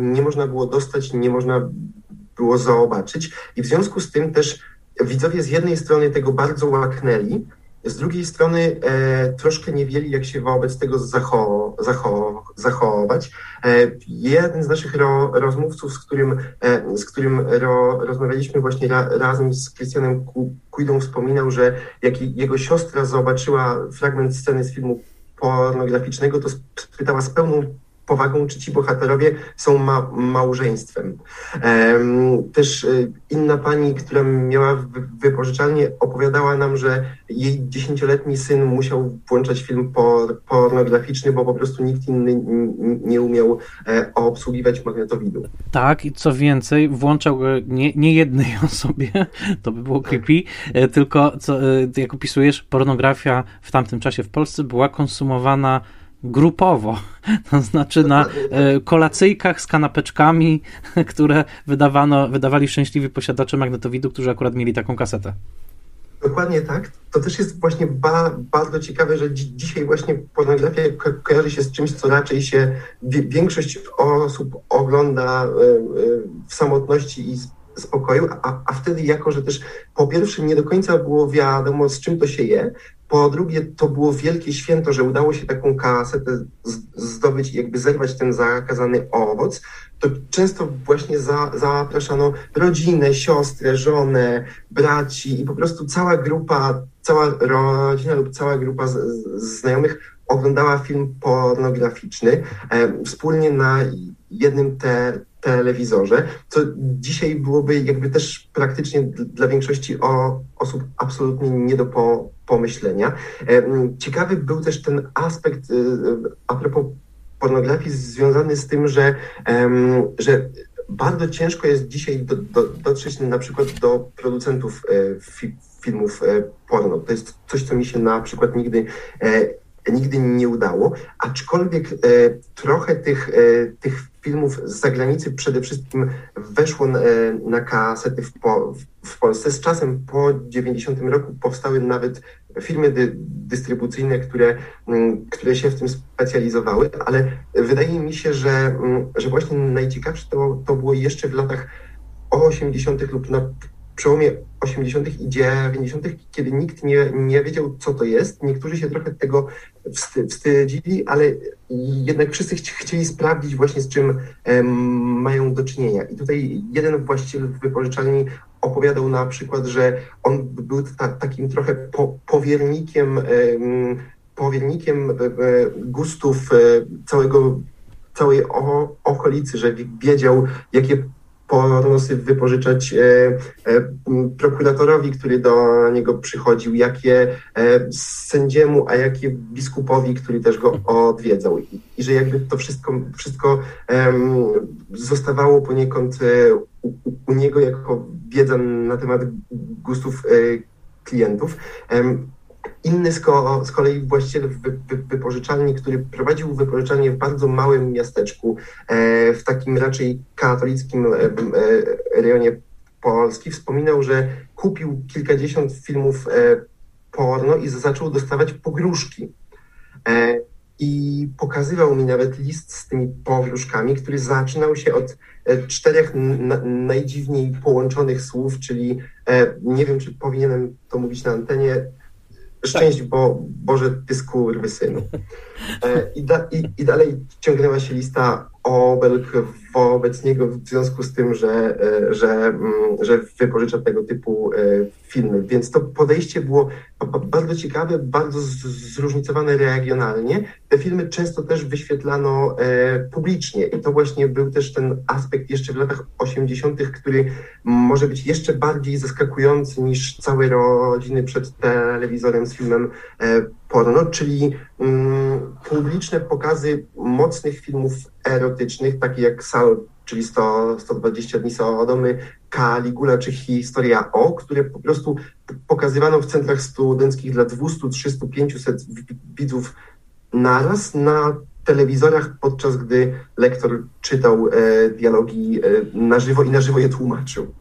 nie można było dostać, nie można było zobaczyć. I w związku z tym też widzowie z jednej strony tego bardzo łaknęli, z drugiej strony e, troszkę nie wiedzieli, jak się wobec tego zacho, zacho, zachować. E, jeden z naszych ro, rozmówców, z którym, e, z którym ro, rozmawialiśmy właśnie ra, razem z Krystianem Kujdą, wspominał, że jak jego siostra zobaczyła fragment sceny z filmu pornograficznego, to spytała z pełną powagą, czy ci bohaterowie są ma małżeństwem. Też y, inna pani, która miała wypożyczalnię, opowiadała nam, że jej dziesięcioletni syn musiał włączać film pornograficzny, bo po prostu nikt inny nie umiał e, obsługiwać magnetowidu. Tak, i co więcej, włączał nie, nie jednej osobie, to by było creepy, e, tylko, co, e, jak opisujesz, pornografia w tamtym czasie w Polsce była konsumowana grupowo, to znaczy na e, kolacyjkach z kanapeczkami, które wydawano, wydawali szczęśliwi posiadacze magnetowidu, którzy akurat mieli taką kasetę. Dokładnie tak. To też jest właśnie ba, bardzo ciekawe, że dzi dzisiaj właśnie pornografia ko kojarzy się z czymś, co raczej się większość osób ogląda y, y, w samotności i spokoju, a, a wtedy jako, że też po pierwsze nie do końca było wiadomo, z czym to się je, po drugie, to było wielkie święto, że udało się taką kasetę zdobyć i jakby zerwać ten zakazany owoc. To często właśnie za, zapraszano rodzinę, siostrę, żonę, braci i po prostu cała grupa, cała rodzina lub cała grupa z, z znajomych oglądała film pornograficzny e, wspólnie na jednym te, telewizorze, co dzisiaj byłoby jakby też praktycznie dla większości o, osób absolutnie nie do po, pomyślenia. E, ciekawy był też ten aspekt y, a propos pornografii związany z tym, że, że bardzo ciężko jest dzisiaj do, do, dotrzeć na przykład do producentów e, fi, filmów e, porno. To jest coś, co mi się na przykład nigdy nigdy nie udało, aczkolwiek trochę tych, tych filmów z zagranicy przede wszystkim weszło na, na kasety w, po, w Polsce. Z czasem po 90 roku powstały nawet firmy dy, dystrybucyjne, które, mm, które się w tym specjalizowały, ale wydaje mi się, że, mm, że właśnie najciekawsze to, to było jeszcze w latach 80. lub na przełomie 80. i 90., kiedy nikt nie, nie wiedział, co to jest. Niektórzy się trochę tego wstydzili, ale jednak wszyscy chcieli sprawdzić właśnie, z czym mają do czynienia. I tutaj jeden właściciel wypożyczalni opowiadał na przykład, że on był ta, takim trochę po, powiernikiem, powiernikiem e, e, gustów e, całego, całej okolicy, że wiedział, jakie pornosy wypożyczać prokuratorowi, który do niego przychodził, jakie sędziemu, a jakie biskupowi, który też go odwiedzał. I, i że jakby to wszystko, wszystko zostawało poniekąd u, niego jako wiedza na temat gustów klientów. Inny z, ko, z kolei właściciel wy, wy, wypożyczalni, który prowadził wypożyczalnię w bardzo małym miasteczku, e, w takim raczej katolickim e, e, rejonie Polski, wspominał, że kupił kilkadziesiąt filmów e, porno i zaczął dostawać pogróżki. E, I pokazywał mi nawet list z tymi pogróżkami, który zaczynał się od e, czterech najdziwniej połączonych słów, czyli nie wiem, czy powinienem to mówić na antenie, Szczęść, bo Boże, ty synu. E, I, da, i, I dalej ciągnęła się lista obelg wobec niego w związku z tym, że, e, że, mm, że wypożycza tego typu e, filmy. Więc to podejście było bardzo ciekawe, bardzo zróżnicowane regionalnie. Te filmy często też wyświetlano e, publicznie i to właśnie był też ten aspekt jeszcze w latach 80., który może być jeszcze bardziej zaskakujący niż całe rodziny przed telewizorem z filmem porno, czyli mm, publiczne pokazy mocnych filmów erotycznych, takich jak Sal, czyli 100, 120 dni Sodomy, Caligula czy Historia O, które po prostu pokazywano w centrach studenckich dla 200, 300, 500 widzów naraz na telewizorach, podczas gdy lektor czytał e, dialogi e, na żywo i na żywo je tłumaczył.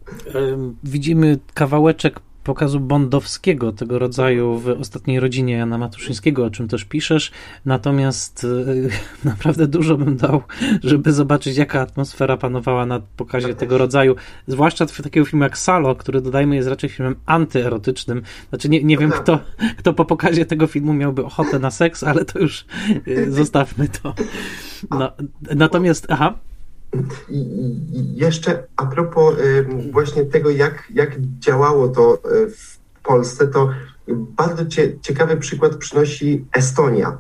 Widzimy kawałeczek pokazu bondowskiego tego rodzaju w ostatniej rodzinie Jana Matuszyńskiego, o czym też piszesz. Natomiast e, naprawdę dużo bym dał, żeby zobaczyć, jaka atmosfera panowała na pokazie tego rodzaju. Zwłaszcza w takiego filmu jak Salo, który dodajmy jest raczej filmem antyerotycznym. Znaczy nie, nie wiem, kto, kto po pokazie tego filmu miałby ochotę na seks, ale to już e, zostawmy to. No, natomiast, aha. Jeszcze a propos y, właśnie tego, jak, jak działało to y, w Polsce, to bardzo cie, ciekawy przykład przynosi Estonia.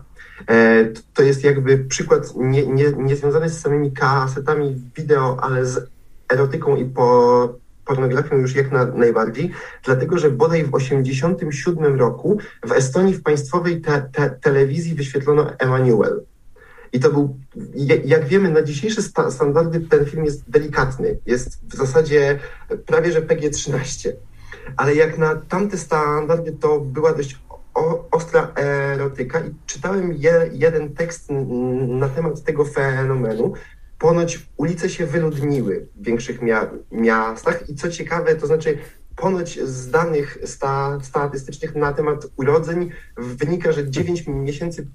E, to jest jakby przykład nie, nie, nie związany z samymi kasetami wideo, ale z erotyką i po, pornografią już jak na, najbardziej, dlatego że bodaj w 1987 roku w Estonii w państwowej te, te, telewizji wyświetlono Emanuel. I to był, jak wiemy, na dzisiejsze sta standardy ten film jest delikatny. Jest w zasadzie prawie że PG-13. Ale jak na tamte standardy to była dość o, ostra erotyka i czytałem je, jeden tekst na temat tego fenomenu. Ponoć ulice się wyludniły w większych mia miastach i co ciekawe, to znaczy ponoć z danych sta statystycznych na temat urodzeń wynika, że 9 miesięcy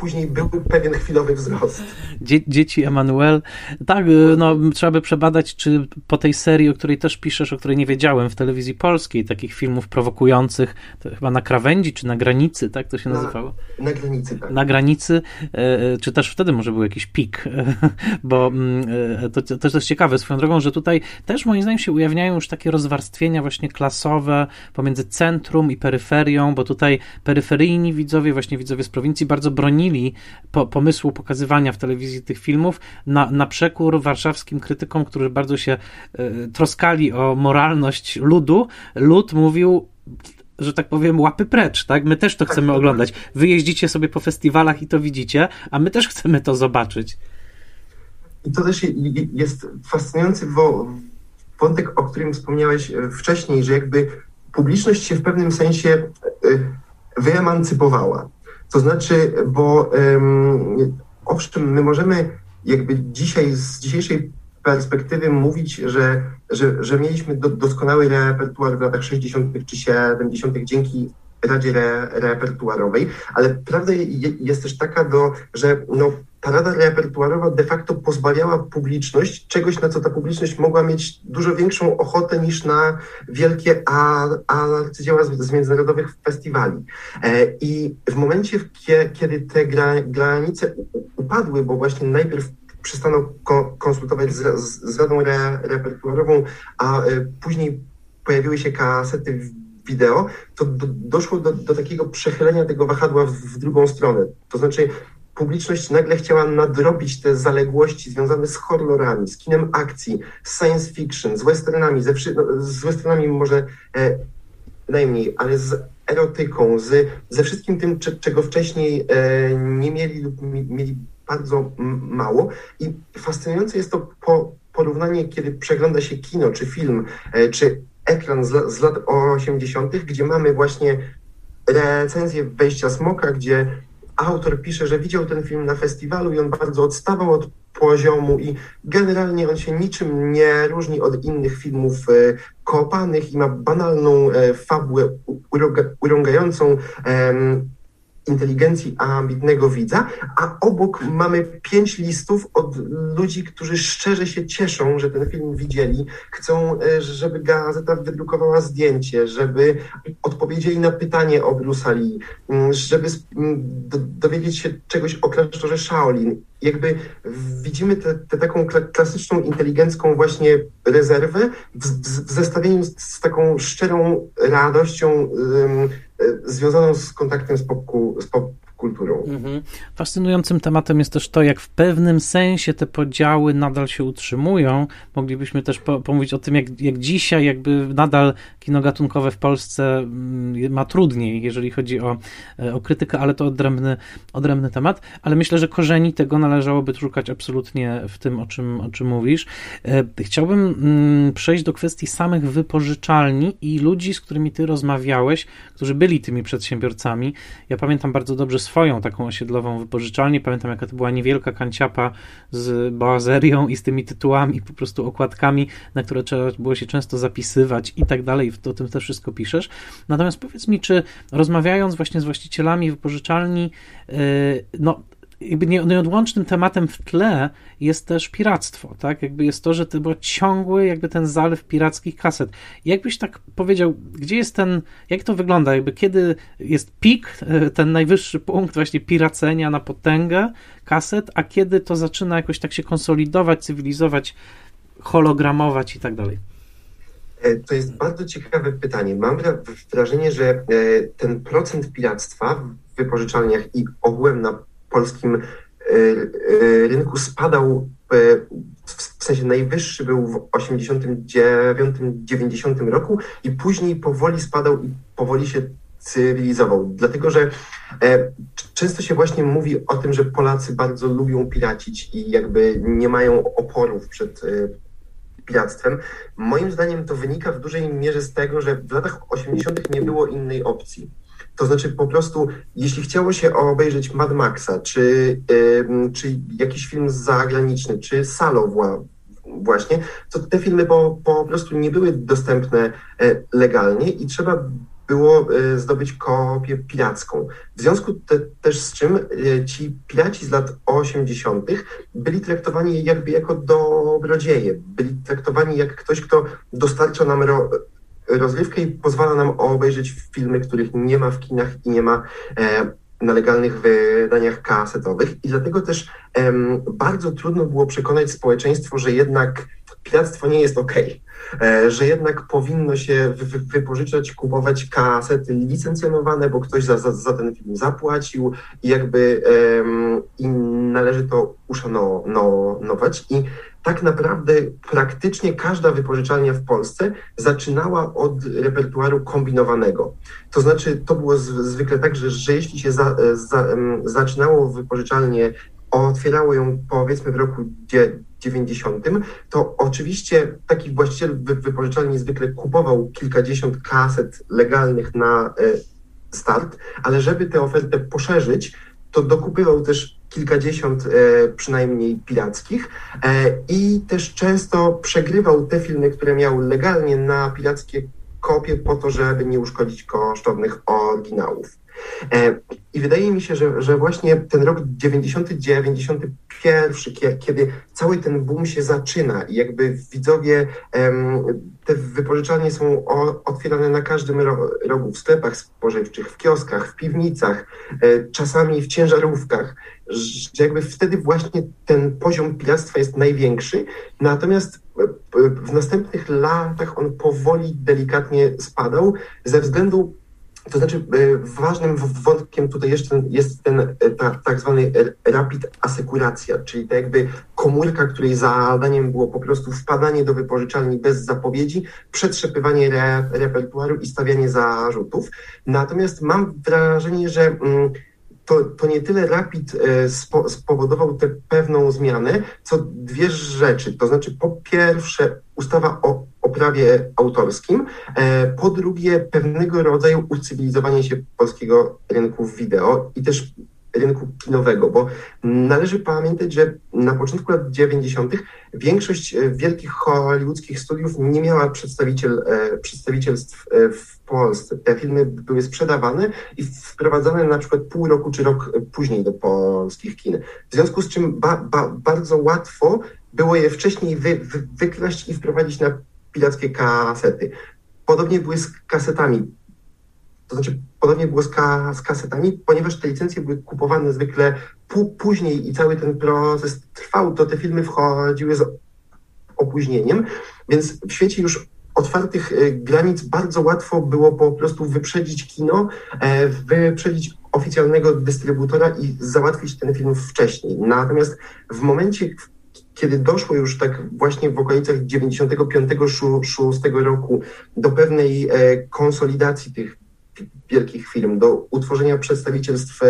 później był pewien chwilowy wzrost. Dzie dzieci Emanuel. Tak, y, no, trzeba by przebadać, czy po tej serii, o której też piszesz, o której nie wiedziałem w telewizji polskiej, takich filmów prowokujących, to chyba na krawędzi, czy na granicy, tak to się nazywało? Na granicy, tak. Na granicy, e, e, czy też wtedy może był jakiś pik, bo mm, to, to też jest ciekawe swoją drogą, że tutaj też moim zdaniem się ujawniają już takie rozwarstwienia właśnie klasowe pomiędzy centrum i peryferią, bo tutaj peryferyjni widzowie, właśnie widzowie z prowincji bardzo bronili bronili po, pomysłu pokazywania w telewizji tych filmów na, na przekór warszawskim krytykom, którzy bardzo się y, troskali o moralność ludu. Lud mówił, że tak powiem, łapy precz, tak? My też to chcemy tak, oglądać. Wy jeździcie sobie po festiwalach i to widzicie, a my też chcemy to zobaczyć. I to też jest fascynujący wątek, o którym wspomniałeś e, wcześniej, że jakby publiczność się w pewnym sensie e, wyemancypowała. To znaczy, bo um, owszem, my możemy jakby dzisiaj z dzisiejszej perspektywy mówić, że, że, że mieliśmy do, doskonały repertuar w latach 60. czy 70. dzięki Radzie Re, Repertuarowej, ale prawda jest też taka, do, że no, ta rada repertuarowa de facto pozbawiała publiczność czegoś, na co ta publiczność mogła mieć dużo większą ochotę niż na wielkie arcydzieła z, z międzynarodowych festiwali. E, I w momencie, kiedy te gra, granice upadły, bo właśnie najpierw przestano konsultować z, z, z radą re, repertuarową, a e, później pojawiły się kasety wideo, to do, doszło do, do, takiego przechylenia tego wahadła w, w drugą stronę. To znaczy publiczność nagle chciała nadrobić te zaległości związane z horrorami, z kinem akcji, z science fiction, z westernami, ze, no, z westernami może e, najmniej, ale z erotyką, z, ze wszystkim tym, czego wcześniej e, nie mieli lub mi, mieli bardzo mało. I fascynujące jest to po, porównanie, kiedy przegląda się kino, czy film, e, czy ekran z, z lat 80., gdzie mamy właśnie recenzję wejścia smoka, gdzie autor pisze, że widział ten film na festiwalu i on bardzo odstawał od poziomu i generalnie on się niczym nie różni od innych filmów e, kopanych i ma banalną e, fabułę urągającą inteligencji ambitnego widza, a obok mamy pięć listów od ludzi, którzy szczerze się cieszą, że ten film widzieli, chcą, e, żeby gazeta wydrukowała zdjęcie, żeby odpowiedzieli na pytanie o Bruce Lee, mm, żeby mm, dowiedzieć się czegoś o klasztorze Shaolin jakby widzimy tę taką klasyczną, inteligencką właśnie rezerwę w, w zestawieniu z, z, taką szczerą radością związaną z kontaktem z, popku, z pop, kulturą. Mhm. Fascynującym tematem jest też to, jak w pewnym sensie te podziały nadal się utrzymują. Moglibyśmy też po, pomówić o tym, jak, jak dzisiaj jakby nadal kino gatunkowe w Polsce mm, ma trudniej, jeżeli chodzi o, e, o krytykę, ale to odrębny, odrębny temat. Ale myślę, że korzeni tego należałoby szukać absolutnie w tym, o czym, o czym mówisz. E, chciałbym mm, przejść do kwestii samych wypożyczalni i ludzi, z którymi ty rozmawiałeś, którzy byli tymi przedsiębiorcami. Ja pamiętam bardzo dobrze swoją taką osiedlową wypożyczalnię. Pamiętam, jaka to była niewielka kanciapa z boazerią i z tymi tytułami, po prostu okładkami, na które trzeba było się często zapisywać i tak dalej. O tym też wszystko piszesz. Natomiast powiedz mi, czy rozmawiając właśnie z właścicielami wypożyczalni, yy, no jakby nieodłącznym tematem w tle jest też piractwo, tak? Jakby jest to, że to był ciągły jakby ten zalew pirackich kaset. Jakbyś tak powiedział, gdzie jest ten, jak to wygląda? Jakby kiedy jest pik, e, ten najwyższy punkt właśnie piracenia na potęgę kaset, a kiedy to zaczyna jakoś tak się konsolidować, cywilizować, hologramować i tak dalej? E, to jest bardzo ciekawe pytanie. Mam wrażenie, że e, ten procent piractwa w wypożyczalniach i ogółem na polskim e, e, rynku spadał, e, w sensie najwyższy był w 89-90 roku i później powoli spadał i powoli się cywilizował. Dlatego, że często się właśnie mówi o tym, że Polacy bardzo lubią piracić i jakby nie mają oporów przed piractwem. Moim zdaniem to wynika w dużej mierze z tego, że w latach 80. nie było innej opcji. To znaczy po prostu, jeśli chciało się obejrzeć Mad Maxa, czy, czy jakiś film zagraniczny, czy Salo właśnie, to te filmy po, po prostu nie były dostępne e, legalnie i trzeba było e, zdobyć kopię piracką. W związku te, też z czym e, ci piraci z lat 80. byli traktowani jakby jako dobrodzieje, byli traktowani jak ktoś, kto dostarcza nam ro, rozrywkę i pozwala nam obejrzeć filmy, których nie ma w kinach i nie ma e, na legalnych wydaniach kasetowych. I dlatego też bardzo trudno było przekonać społeczeństwo, że jednak piractwo nie jest ok, e, że jednak powinno się wy, wypożyczać, kupować kasety licencjonowane, bo ktoś za, za, za ten film zapłacił i jakby i należy to uszanować. I tak naprawdę praktycznie każda wypożyczalnia w Polsce zaczynała od repertuaru kombinowanego. To znaczy, to było zwykle tak, że, że jeśli się za, za, zaczynało wypożyczalnię, otwierało ją powiedzmy w roku 90, to oczywiście taki właściciel wypożyczalni zwykle kupował kilkadziesiąt kaset legalnych na e, start, ale żeby tę ofertę poszerzyć, to dokupywał też kilkadziesiąt e, przynajmniej pirackich e, i też często przegrywał te filmy, które miał legalnie na pirackie kopie po to, żeby nie uszkodzić kosztownych oryginałów. E, I wydaje mi się, że, że właśnie ten rok 90-91, kiedy cały ten boom się zaczyna i jakby widzowie, te wypożyczalnie są otwierane na każdym rogu, w sklepach spożywczych, w kioskach, w piwnicach, e, czasami w ciężarówkach, że jakby wtedy właśnie ten poziom piractwa jest największy, natomiast e, w następnych latach on powoli, delikatnie spadał ze względu to znaczy, e, ważnym wątkiem tutaj jeszcze jest ten e, ta, tak zwany rapid asekuracja, czyli to jakby komórka, której zadaniem było po prostu wpadanie do wypożyczalni bez zapowiedzi, przetrzepywanie re, repertuaru i stawianie zarzutów. Natomiast mam wrażenie, że mm, to, to nie tyle Rapid e, spo, spowodował tę pewną zmianę, co dwie rzeczy. To znaczy, po pierwsze, ustawa o, o prawie autorskim, e, po drugie, pewnego rodzaju ucywilizowanie się polskiego rynku wideo i też rynku kinowego, bo należy pamiętać, że na początku lat 90. większość e, wielkich hollywoodzkich studiów nie miała przedstawiciel, e, przedstawicielstw w Polsce. Te filmy były sprzedawane i wprowadzane na przykład pół roku czy rok później do polskich kin. W związku z czym ba, ba, bardzo łatwo było je wcześniej wy, wy, wykraść i wprowadzić na pirackie kasety. Podobnie były z kasetami to znaczy podobnie było z, ka, z kasetami, ponieważ te licencje były kupowane zwykle później i cały ten proces trwał, to te filmy wchodziły z opóźnieniem, więc w świecie już otwartych e, granic bardzo łatwo było po prostu wyprzedzić kino, e, wyprzedzić oficjalnego dystrybutora i załatwić ten film wcześniej. Natomiast w momencie, kiedy doszło już tak właśnie w okolicach 95-6 roku do pewnej e, konsolidacji tych wielkich firm, do utworzenia przedstawicielstw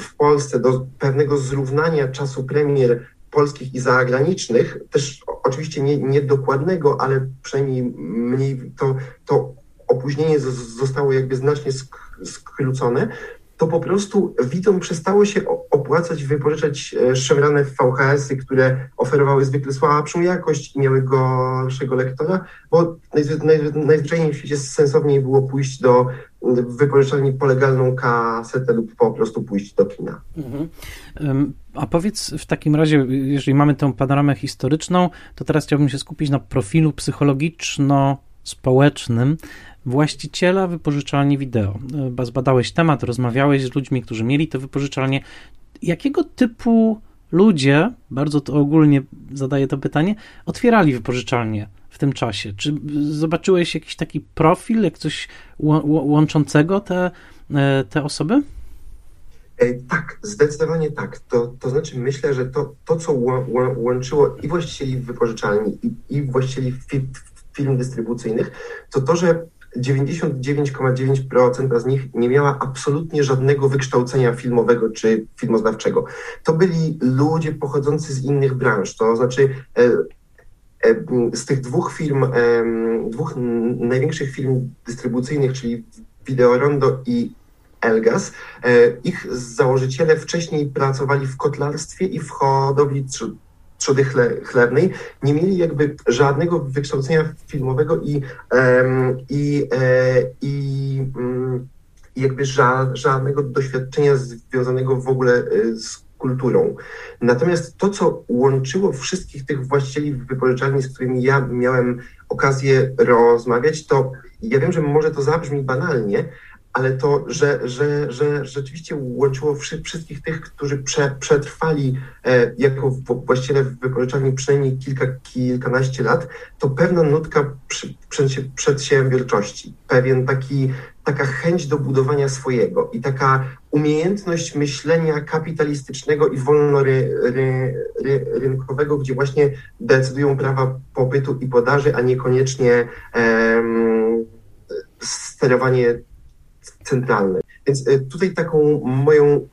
w Polsce, do pewnego zrównania czasu premier polskich i zagranicznych, też oczywiście nie, niedokładnego, ale przynajmniej mniej to, to opóźnienie zostało jakby znacznie skrócone, to po prostu widzom przestało się opłacać wypożyczać e, szemrane VHS-y, które oferowały zwykle słabszą jakość i miały gorszego lektora, bo najzwyczajniej w świecie sensowniej było pójść do wypożyczalni po legalną kasetę lub po prostu pójść do kina. Mhm. A powiedz w takim razie, jeżeli mamy tę panoramę historyczną, to teraz chciałbym się skupić na profilu psychologiczno-społecznym właściciela wypożyczalni wideo. Zbadałeś temat, rozmawiałeś z ludźmi, którzy mieli te wypożyczalnie. Jakiego typu ludzie, bardzo to ogólnie zadaję to pytanie, otwierali wypożyczalnie w tym czasie? Czy zobaczyłeś jakiś taki profil, jak coś łączącego te, e, te osoby? E, tak, zdecydowanie tak. To, to znaczy myślę, że to, to co łączyło i właścicieli wypożyczalni, i, i właścicieli firm dystrybucyjnych, to to, że 99,9% z nich nie miała absolutnie żadnego wykształcenia filmowego czy filmoznawczego. To byli ludzie pochodzący z innych branż, to znaczy e, e, z tych dwóch firm, dwóch największych firm dystrybucyjnych, czyli Videorondo i Elgas, e, ich założyciele wcześniej pracowali w kotlarstwie i w hodowli trzody chlebnej, nie mieli jakby żadnego wykształcenia filmowego i, i, e, i, mm, i jakby żadnego doświadczenia związanego w ogóle e, z kulturą. Natomiast to, co łączyło wszystkich tych właścicieli wypożyczalni, z którymi ja miałem okazję rozmawiać, to ja wiem, że może to zabrzmi banalnie, ale to, że, że, że rzeczywiście łączyło wszystkich tych, którzy prze, przetrwali e, jako właściciele wypożyczalni przynajmniej kilka, kilkanaście lat, to pewna nutka przy, przedsiębiorczości, pewien taki, taka chęć do budowania swojego i taka umiejętność myślenia kapitalistycznego i wolnorynkowego, gdzie właśnie decydują prawa popytu i podaży, a niekoniecznie um, sterowanie centralnej. Więc e, tutaj taką moją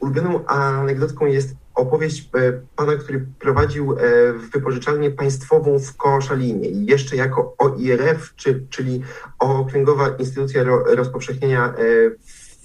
ulubioną anegdotką jest opowieść e, pana, który prowadził e, wypożyczalnię państwową w Koszalinie jeszcze jako OIRF, czy, czyli Okręgowa Instytucja Rozpowszechniania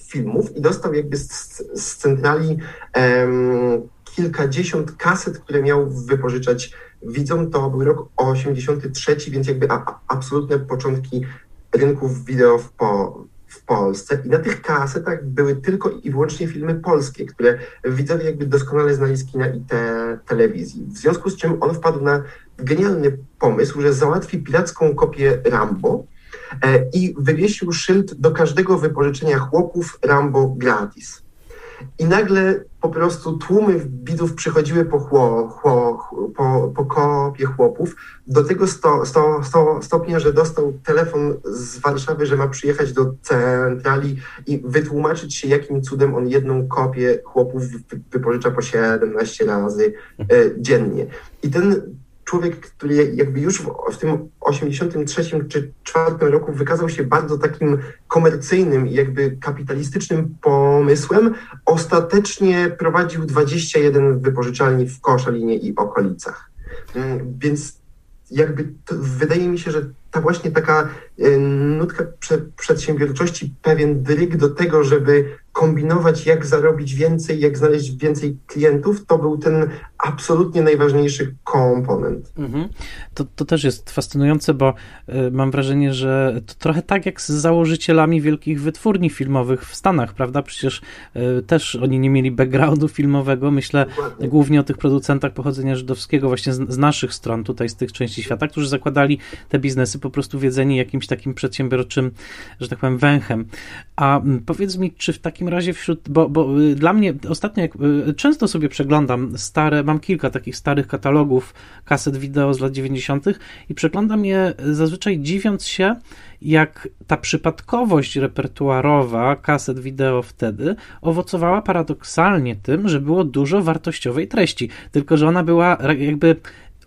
Filmów i dostał jakby z, z centrali um, kilkadziesiąt kaset, które miał wypożyczać widzom. To był rok 83, więc jakby a, absolutne początki rynków wideo w, po, w Polsce i na tych kasetach były tylko i wyłącznie filmy polskie, które widzowie jakby doskonale znali z kina i te, telewizji. W związku z czym on wpadł na genialny pomysł, że załatwi piracką kopię Rambo e, i wywiesił szyld do każdego wypożyczenia chłopów Rambo gratis. I nagle po prostu tłumy widzów przychodziły po, chło, chło, po, po kopie chłopów do tego sto, sto, sto, stopnia, że dostał telefon z Warszawy, że ma przyjechać do centrali i wytłumaczyć się, jakim cudem on jedną kopię chłopów wypożycza po 17 razy e, dziennie. I ten człowiek, który jakby już w, w tym 83 czy 4 roku wykazał się bardzo takim komercyjnym i jakby kapitalistycznym pomysłem, ostatecznie prowadził 21 wypożyczalni w Koszalinie i okolicach. Mm, więc jakby wydaje mi się, że ta właśnie taka e, nutka prze, przedsiębiorczości, pewien dryg do tego, żeby kombinować, jak zarobić więcej, jak znaleźć więcej klientów, to był ten absolutnie najważniejszy komponent. Mhm. To, to też jest fascynujące, bo y, mam wrażenie, że to trochę tak jak z założycielami wielkich wytwórni filmowych w Stanach, prawda? Przecież y, też oni nie mieli backgroundu filmowego. Myślę Dokładnie. głównie o tych producentach pochodzenia żydowskiego, właśnie z, z, naszych stron, tutaj z tych części świata, którzy zakładali te biznesy po prostu wiedzeni jakimś takim przedsiębiorczym, że tak powiem, węchem. A mm, powiedz mi, czy w takim razie wśród, bo, bo y, dla mnie ostatnio, jak, często sobie przeglądam stare, mam kilka takich starych katalogów kaset wideo z lat 90. i przeglądam je zazwyczaj dziwiąc się, jak ta przypadkowość repertuarowa kaset wideo wtedy owocowała paradoksalnie tym, że było dużo wartościowej treści, tylko że ona była jakby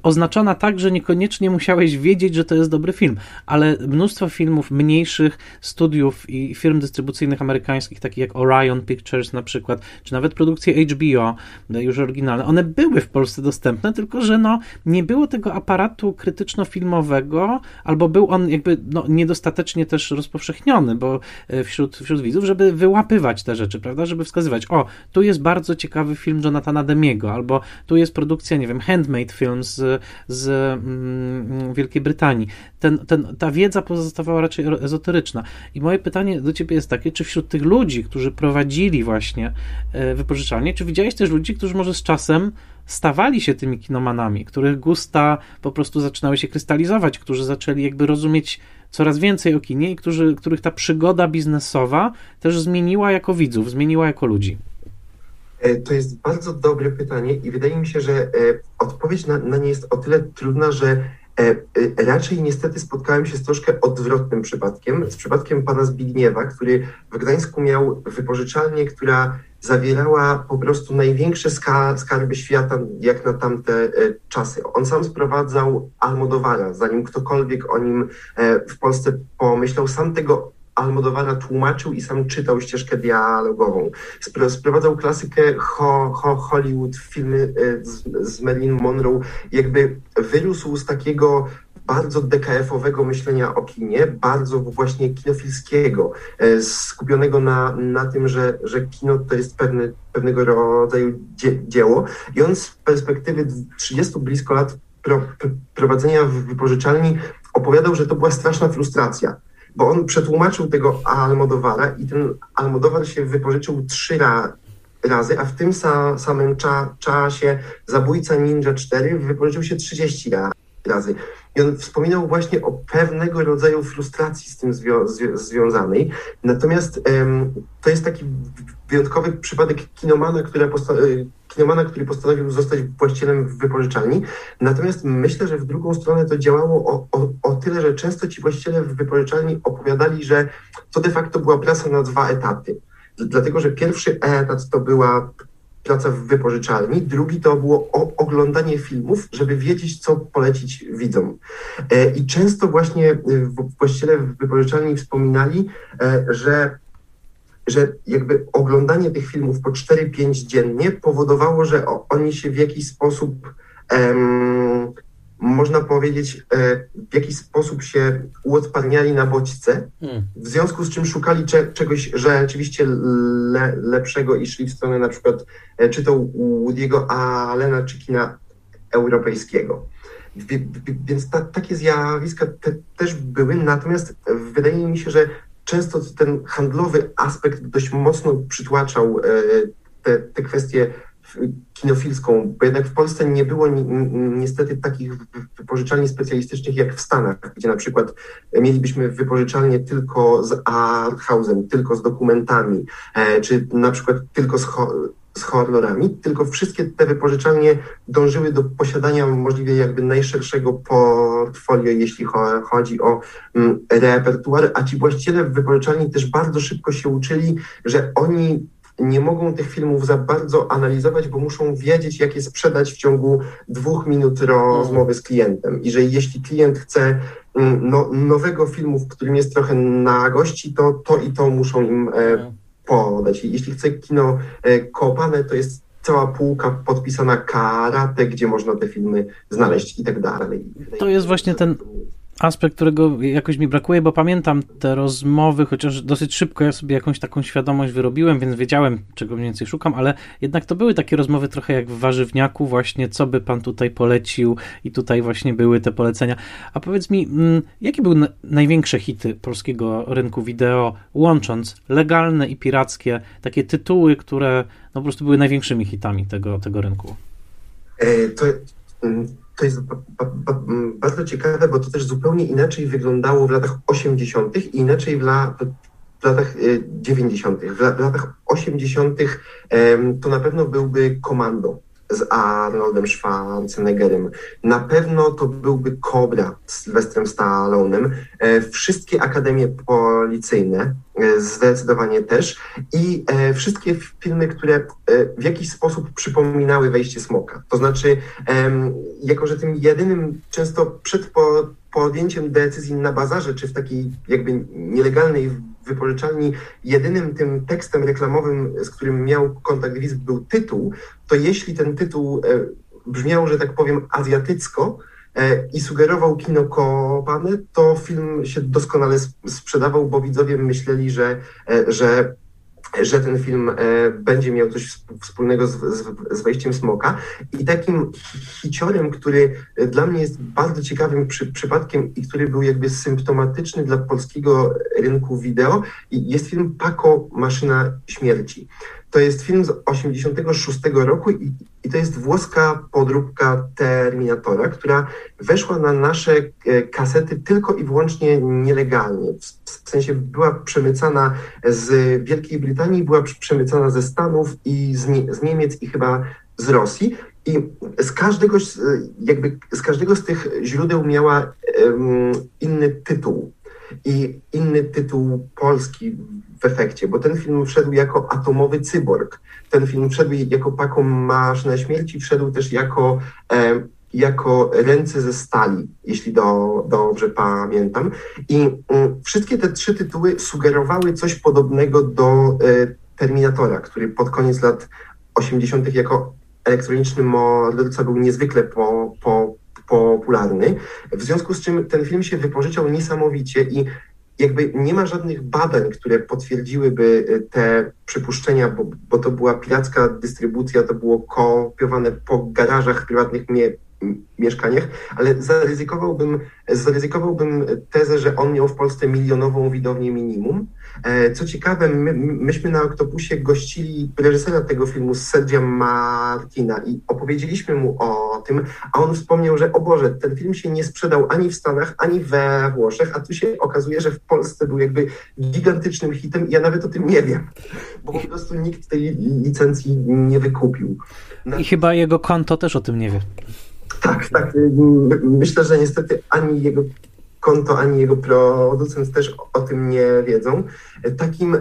oznaczona tak, że niekoniecznie musiałeś wiedzieć, że to jest dobry film, ale mnóstwo filmów mniejszych studiów i firm dystrybucyjnych amerykańskich, takich jak Orion Pictures na przykład, czy nawet produkcje HBO, no, już oryginalne, one były w Polsce dostępne, tylko że no, nie było tego aparatu krytyczno-filmowego, albo był on jakby no, niedostatecznie też rozpowszechniony, bo e, wśród, wśród widzów, żeby wyłapywać te rzeczy, prawda, żeby wskazywać, o, tu jest bardzo ciekawy film Jonathana Demiego, albo tu jest produkcja, nie wiem, Handmade Films z mm, Wielkiej Brytanii. Ten, ten, ta wiedza pozostawała raczej ezoteryczna. I moje pytanie do ciebie jest takie, czy wśród tych ludzi, którzy prowadzili właśnie e, wypożyczalnie, czy widziałeś też ludzi, którzy może z czasem stawali się tymi kinomanami, których gusta po prostu zaczynały się krystalizować, którzy zaczęli jakby rozumieć coraz więcej o kinie i którzy, których ta przygoda biznesowa też zmieniła jako widzów, zmieniła jako ludzi? E, to jest bardzo dobre pytanie i wydaje mi się, że e, odpowiedź na, na nie jest o tyle trudna, że e, raczej niestety spotkałem się z troszkę odwrotnym przypadkiem, z przypadkiem pana Zbigniewa, który w Gdańsku miał wypożyczalnię, która zawierała po prostu największe skarby świata, jak na tamte czasy. On sam sprowadzał Almodowara, zanim ktokolwiek o nim w Polsce pomyślał. Sam tego Almodovara tłumaczył i sam czytał ścieżkę dialogową. Sprowadzał klasykę ho, ho, Hollywood, filmy e, z, z Marilyn Monroe. Jakby wyrósł z takiego bardzo DKF-owego myślenia o kinie, bardzo właśnie kinofilskiego, e, skupionego na, na tym, że, że kino to jest pewne, pewnego rodzaju dzie, dzieło. I on z perspektywy 30 blisko lat pro, prowadzenia wypożyczalni opowiadał, że to była straszna frustracja bo on przetłumaczył tego Almodowara i ten Almodowar się wypożyczył trzy ra, razy, a w tym sa, samym cza, czasie Zabójca Ninja 4 wypożyczył się 30 ra, razy. I on wspominał właśnie o pewnego rodzaju frustracji z tym zwią związanej. Natomiast um, to jest taki wyjątkowy przypadek kinomana, która kinomana, który postanowił zostać właścicielem wypożyczalni. Natomiast myślę, że w drugą stronę to działało o, o, o tyle, że często ci właściciele wypożyczalni opowiadali, że to de facto była praca na dwa etaty. Dlatego, że pierwszy etat to była praca w wypożyczalni, drugi to było oglądanie filmów, żeby wiedzieć, co polecić widzom. E, I często właśnie właściciele w wypożyczalni wspominali, e, że że jakby oglądanie tych filmów po 4-5 dziennie powodowało, że oni się w jakiś sposób, um, można powiedzieć, e, w jakiś sposób się uodparniali na bodźce, hmm. w związku z czym szukali cze, czegoś rzeczywiście le, lepszego i szli w stronę na przykład, e, czy to Woody'ego Allena, czy kina europejskiego. Więc ta, takie zjawiska te, też były, natomiast wydaje mi się, że często ten handlowy aspekt dość mocno przytłaczał e, te, te kwestie kinofilską, bo jednak w Polsce nie było ni niestety takich wypożyczalni specjalistycznych jak w Stanach, gdzie na przykład mielibyśmy wypożyczalnie tylko z arthouse'em, tylko z dokumentami, e, czy na przykład tylko z z horrorami, tylko wszystkie te wypożyczalnie dążyły do posiadania możliwie jakby najszerszego portfolio, jeśli chodzi o mm, repertuar, a ci właściciele wypożyczalni też bardzo szybko się uczyli, że oni nie mogą tych filmów za bardzo analizować, bo muszą wiedzieć, jak je sprzedać w ciągu dwóch minut rozmowy z klientem. I że jeśli klient chce mm, no, nowego filmu, w którym jest trochę nagości, to to i to muszą im e, podać. Jeśli chce kino e, kopane, to jest cała półka podpisana karate, gdzie można te filmy znaleźć i tak dalej. To jest właśnie ten aspekt, którego jakoś mi brakuje, bo pamiętam te rozmowy, chociaż dosyć szybko ja sobie jakąś taką świadomość wyrobiłem, więc wiedziałem, czego mniej więcej szukam, ale jednak to były takie rozmowy trochę jak w warzywniaku, właśnie co by pan tutaj polecił i tutaj właśnie były te polecenia. A powiedz mi, mm, jakie były największe hity polskiego rynku wideo, łącząc legalne i pirackie, takie tytuły, które no, po prostu były największymi hitami tego, tego rynku? E, to mm, to jest bardzo ciekawe, bo to też zupełnie inaczej wyglądało w latach 80. i inaczej w, la, w latach 90. W, w latach 80. to na pewno byłby komando z Arnoldem Schwarzeneggerem. Na pewno to byłby Cobra z Sylwestrem Stallonem. E, wszystkie akademie policyjne zdecydowanie też i e, wszystkie filmy, które w jakiś sposób przypominały wejście smoka. To znaczy, jako że tym jedynym często przed podjęciem decyzji na bazarze, czy w takiej jakby nielegalnej wypożyczalni jedynym tym tekstem reklamowym, z którym miał kontakt Wiz, był tytuł, to jeśli ten tytuł e, brzmiał, że tak powiem, azjatycko e, i sugerował kino kopane, to film się doskonale sprzedawał, bo widzowie myśleli, że, e, że że ten film e, będzie miał coś wspólnego z, z, z wejściem Smoka. I takim hiciorem, który e, dla mnie jest bardzo ciekawym przy, przypadkiem i który był jakby symptomatyczny dla polskiego rynku wideo, jest film Paco Maszyna Śmierci. To jest film z 86 roku i, i to jest włoska podróbka Terminatora, która weszła na nasze e, kasety tylko i wyłącznie nielegalnie. W sensie była przemycana z Wielkiej Brytanii, była przemycana ze Stanów i z, z Niemiec i chyba z Rosji. I z każdego, jakby z każdego z tych źródeł miała um, inny tytuł i inny tytuł polski w efekcie, bo ten film wszedł jako atomowy cyborg. Ten film wszedł jako paką maszyna śmierci, wszedł też jako, e, jako ręce ze stali, jeśli do, dobrze pamiętam. I mm, wszystkie te trzy tytuły sugerowały coś podobnego do e, Terminatora, który pod koniec lat 80. jako elektroniczny morderca był niezwykle po, po, popularny, w związku z czym ten film się wypożyczał niesamowicie i jakby nie ma żadnych badań, które potwierdziłyby y, te przypuszczenia, bo, bo to była piracka dystrybucja, to było kopiowane po garażach prywatnych mie mieszkaniach, ale zaryzykowałbym, zaryzykowałbym tezę, że on miał w Polsce milionową widownię minimum. E, co ciekawe, my, myśmy na Oktopusie gościli reżysera tego filmu, Sergia Martina i opowiedzieliśmy mu o tym, a on wspomniał, że o Boże, ten film się nie sprzedał ani w Stanach, ani we Włoszech, a tu się okazuje, że w Polsce był jakby gigantycznym hitem i ja nawet o tym nie wiem, bo po prostu nikt tej licencji nie wykupił. I chyba jego konto też o tym nie wie. Tak, tak. Myślę, że niestety ani jego konto, ani jego producent też o tym nie wiedzą. Takim, y,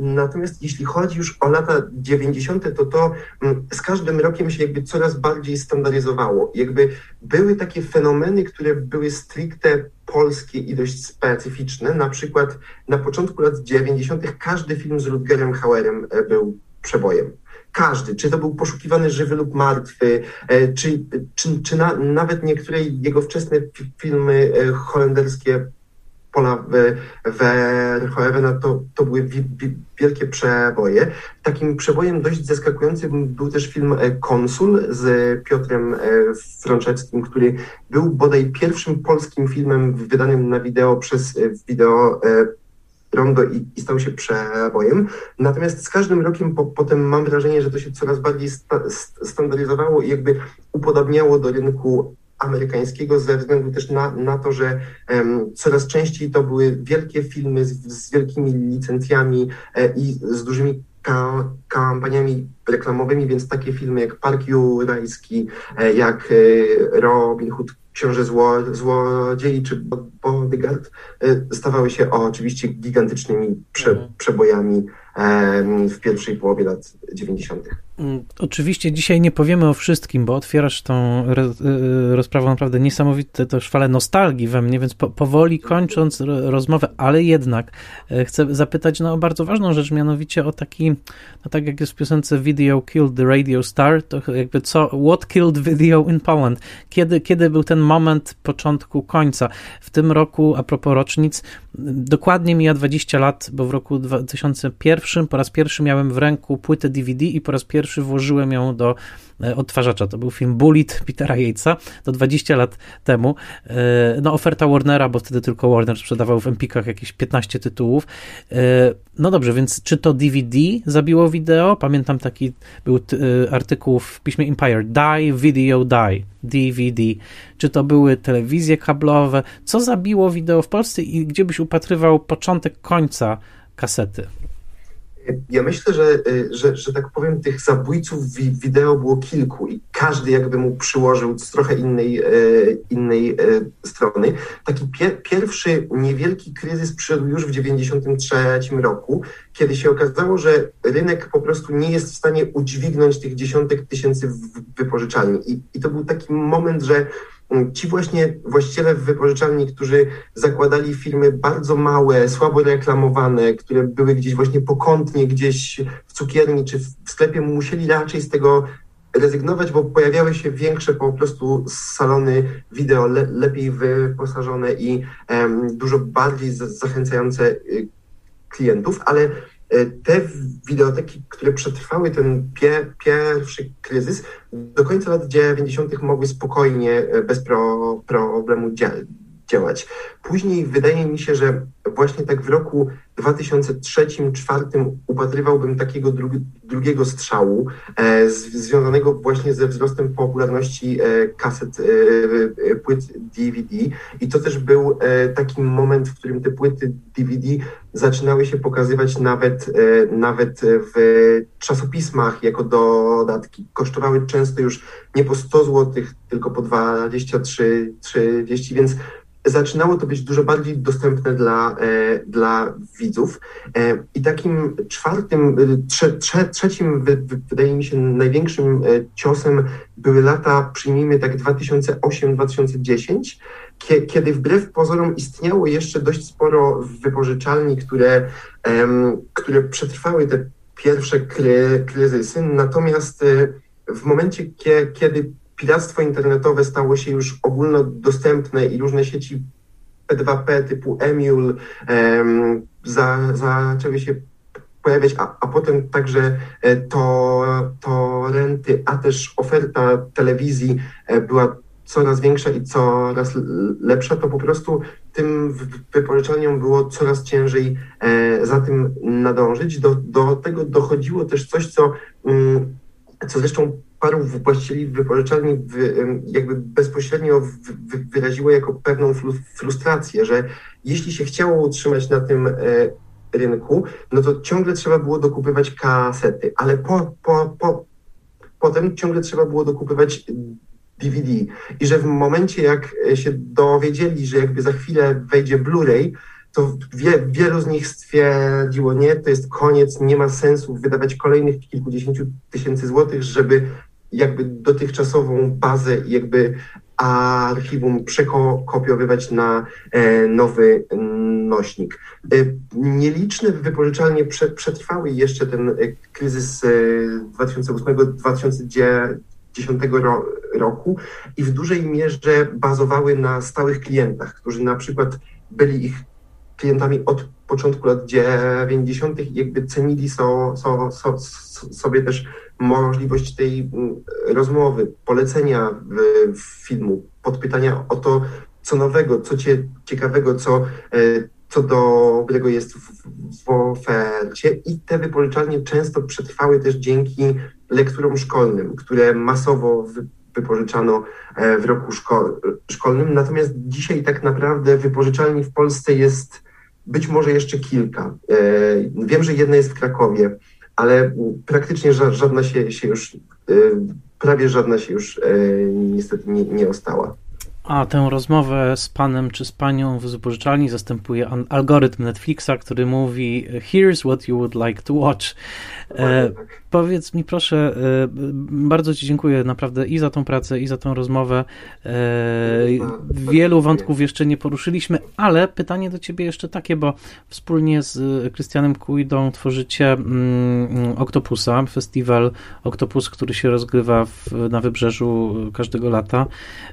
natomiast jeśli chodzi już o lata 90., to to mm, z każdym rokiem się jakby coraz bardziej standaryzowało. Jakby były takie fenomeny, które były stricte polskie i dość specyficzne. Na przykład na początku lat 90. każdy film z Rutgerem Hauerem e, był przebojem każdy, czy to był poszukiwany żywy lub martwy, e, czy, czy, czy na, nawet niektóre jego wczesne filmy e, holenderskie Pola Verhoevena to, to były wielkie przeboje. Takim przebojem dość zaskakującym był też film e, Konsul z Piotrem Frączewskim, który był bodaj pierwszym polskim filmem wydanym na wideo przez wideo rondo i, i stał się przebojem. Natomiast z każdym rokiem po, potem mam wrażenie, że to się coraz bardziej sta, standaryzowało i jakby upodobniało do rynku amerykańskiego ze względu też na, na to, że um, coraz częściej to były wielkie filmy z, z wielkimi licencjami e, i z dużymi kampaniami reklamowymi, więc takie filmy jak Park Jurajski, e, jak e, Robin Hood Książę Zło, Złodziei czy Bodyguard e, stawały się oczywiście gigantycznymi prze, mhm. przebojami w pierwszej połowie lat 90. Mm, oczywiście dzisiaj nie powiemy o wszystkim, bo otwierasz tą y, rozprawą naprawdę niesamowite też fale nostalgii we mnie, więc po, powoli kończąc rozmowę, ale jednak e, chcę zapytać no, o bardzo ważną rzecz, mianowicie o taki, no tak jak jest w piosence Video Killed the Radio Star, to jakby co, what killed video in Poland? Kiedy, kiedy był ten moment początku końca? W tym roku, a propos rocznic, dokładnie mija 20 lat, bo w roku 2001 po raz pierwszy miałem w ręku płytę DVD i po raz pierwszy włożyłem ją do e, odtwarzacza. To był film Bullet Petera Yatesa, to 20 lat temu. E, no oferta Warnera, bo wtedy tylko Warner sprzedawał w Empikach jakieś 15 tytułów. E, no dobrze, więc czy to DVD zabiło wideo? Pamiętam taki był artykuł w piśmie Empire, Die Video Die, DVD. Czy to były telewizje kablowe? Co zabiło wideo w Polsce i gdzie byś upatrywał początek końca kasety? Ja myślę, że, y, że, że tak powiem, tych zabójców wideo było kilku i każdy jakby mu przyłożył z trochę innej, y, innej y, strony. Taki pier, pierwszy niewielki kryzys przyszedł już w 1993 roku, kiedy się okazało, że rynek po prostu nie jest w stanie udźwignąć tych dziesiątek tysięcy wypożyczalni. I, i to był taki moment, że ci właśnie właściciele wypożyczalni, którzy zakładali firmy bardzo małe, słabo reklamowane, które były gdzieś właśnie pokątnie, gdzieś w cukierni czy w sklepie, musieli raczej z tego rezygnować, bo pojawiały się większe po prostu salony wideo le, lepiej wyposażone i um, dużo bardziej zachęcające y, klientów, ale te wideoteki, które przetrwały ten pie, pierwszy kryzys, do końca lat 90. mogły spokojnie, e, bez pro, problemu działać. Później wydaje mi się, że właśnie tak w roku 2003-2004 upatrywałbym takiego dru drugiego strzału e, związanego właśnie ze wzrostem popularności e, kaset, e, e płyt DVD i to też był e, taki moment, w którym te płyty DVD zaczynały się pokazywać nawet, e, nawet w czasopismach jako dodatki. Kosztowały często już nie po 100 zł, tylko po 23, 30, więc zaczynało to być dużo bardziej dostępne dla, e, dla widzów. E, I takim czwartym, e, trze, trze, trzecim, wy, wydaje mi się, największym ciosem były lata, przyjmijmy tak 2008-2010, kiedy wbrew pozorom istniało jeszcze dość sporo wypożyczalni, które, które przetrwały te pierwsze kryzysy, natomiast w momencie, kiedy piractwo internetowe stało się już ogólnodostępne i różne sieci P2P typu Emule um, za, zaczęły się pojawiać, a, a potem także e, to, to renty, a też oferta telewizji e, była coraz większa i coraz lepsza, to po prostu tym wypożyczalniom było coraz ciężej e, za tym nadążyć. Do, do tego dochodziło też coś, co, mm, co zresztą paru właścicieli wypożyczalni jakby bezpośrednio wyraziło jako pewną frustrację, że jeśli się chciało utrzymać na tym e, rynku, no to ciągle trzeba było dokupywać kasety, ale po, po, po, potem ciągle trzeba było dokupywać DVD i że w momencie jak się dowiedzieli, że jakby za chwilę wejdzie Blu-ray, to wie, wielu z nich stwierdziło, nie, to jest koniec, nie ma sensu wydawać kolejnych kilkudziesięciu tysięcy złotych, żeby jakby dotychczasową bazę jakby archiwum przekopiowywać na e, nowy nośnik. E, nieliczne wypożyczalnie przetrwały jeszcze ten e, kryzys 2008-2010 roku i w dużej mierze bazowały na stałych klientach, którzy na przykład byli ich klientami od początku lat 90. i jakby cenili so, so, so, sobie też możliwość tej mm, rozmowy, polecenia filmu, podpytania o to, co nowego, co cie, ciekawego, co, e, co dobrego jest w, w ofercie. I te wypożyczalnie często przetrwały też dzięki lekturom szkolnym, które masowo wypożyczano e, w roku szko szkolnym. Natomiast dzisiaj tak naprawdę wypożyczalni w Polsce jest być może jeszcze kilka. E, wiem, że jedna jest w Krakowie, ale praktycznie żadna się, się już, e, prawie żadna się już e, niestety nie, nie ostała. A tę rozmowę z panem czy z panią w zastępuje algorytm Netflixa, który mówi Here's what you would like to watch. E, powiedz mi proszę, e, bardzo ci dziękuję naprawdę i za tą pracę, i za tą rozmowę. E, wielu wątków jeszcze nie poruszyliśmy, ale pytanie do ciebie jeszcze takie, bo wspólnie z Krystianem Kujdą tworzycie mm, Octopusa, festiwal Octopus, który się rozgrywa w, na wybrzeżu każdego lata.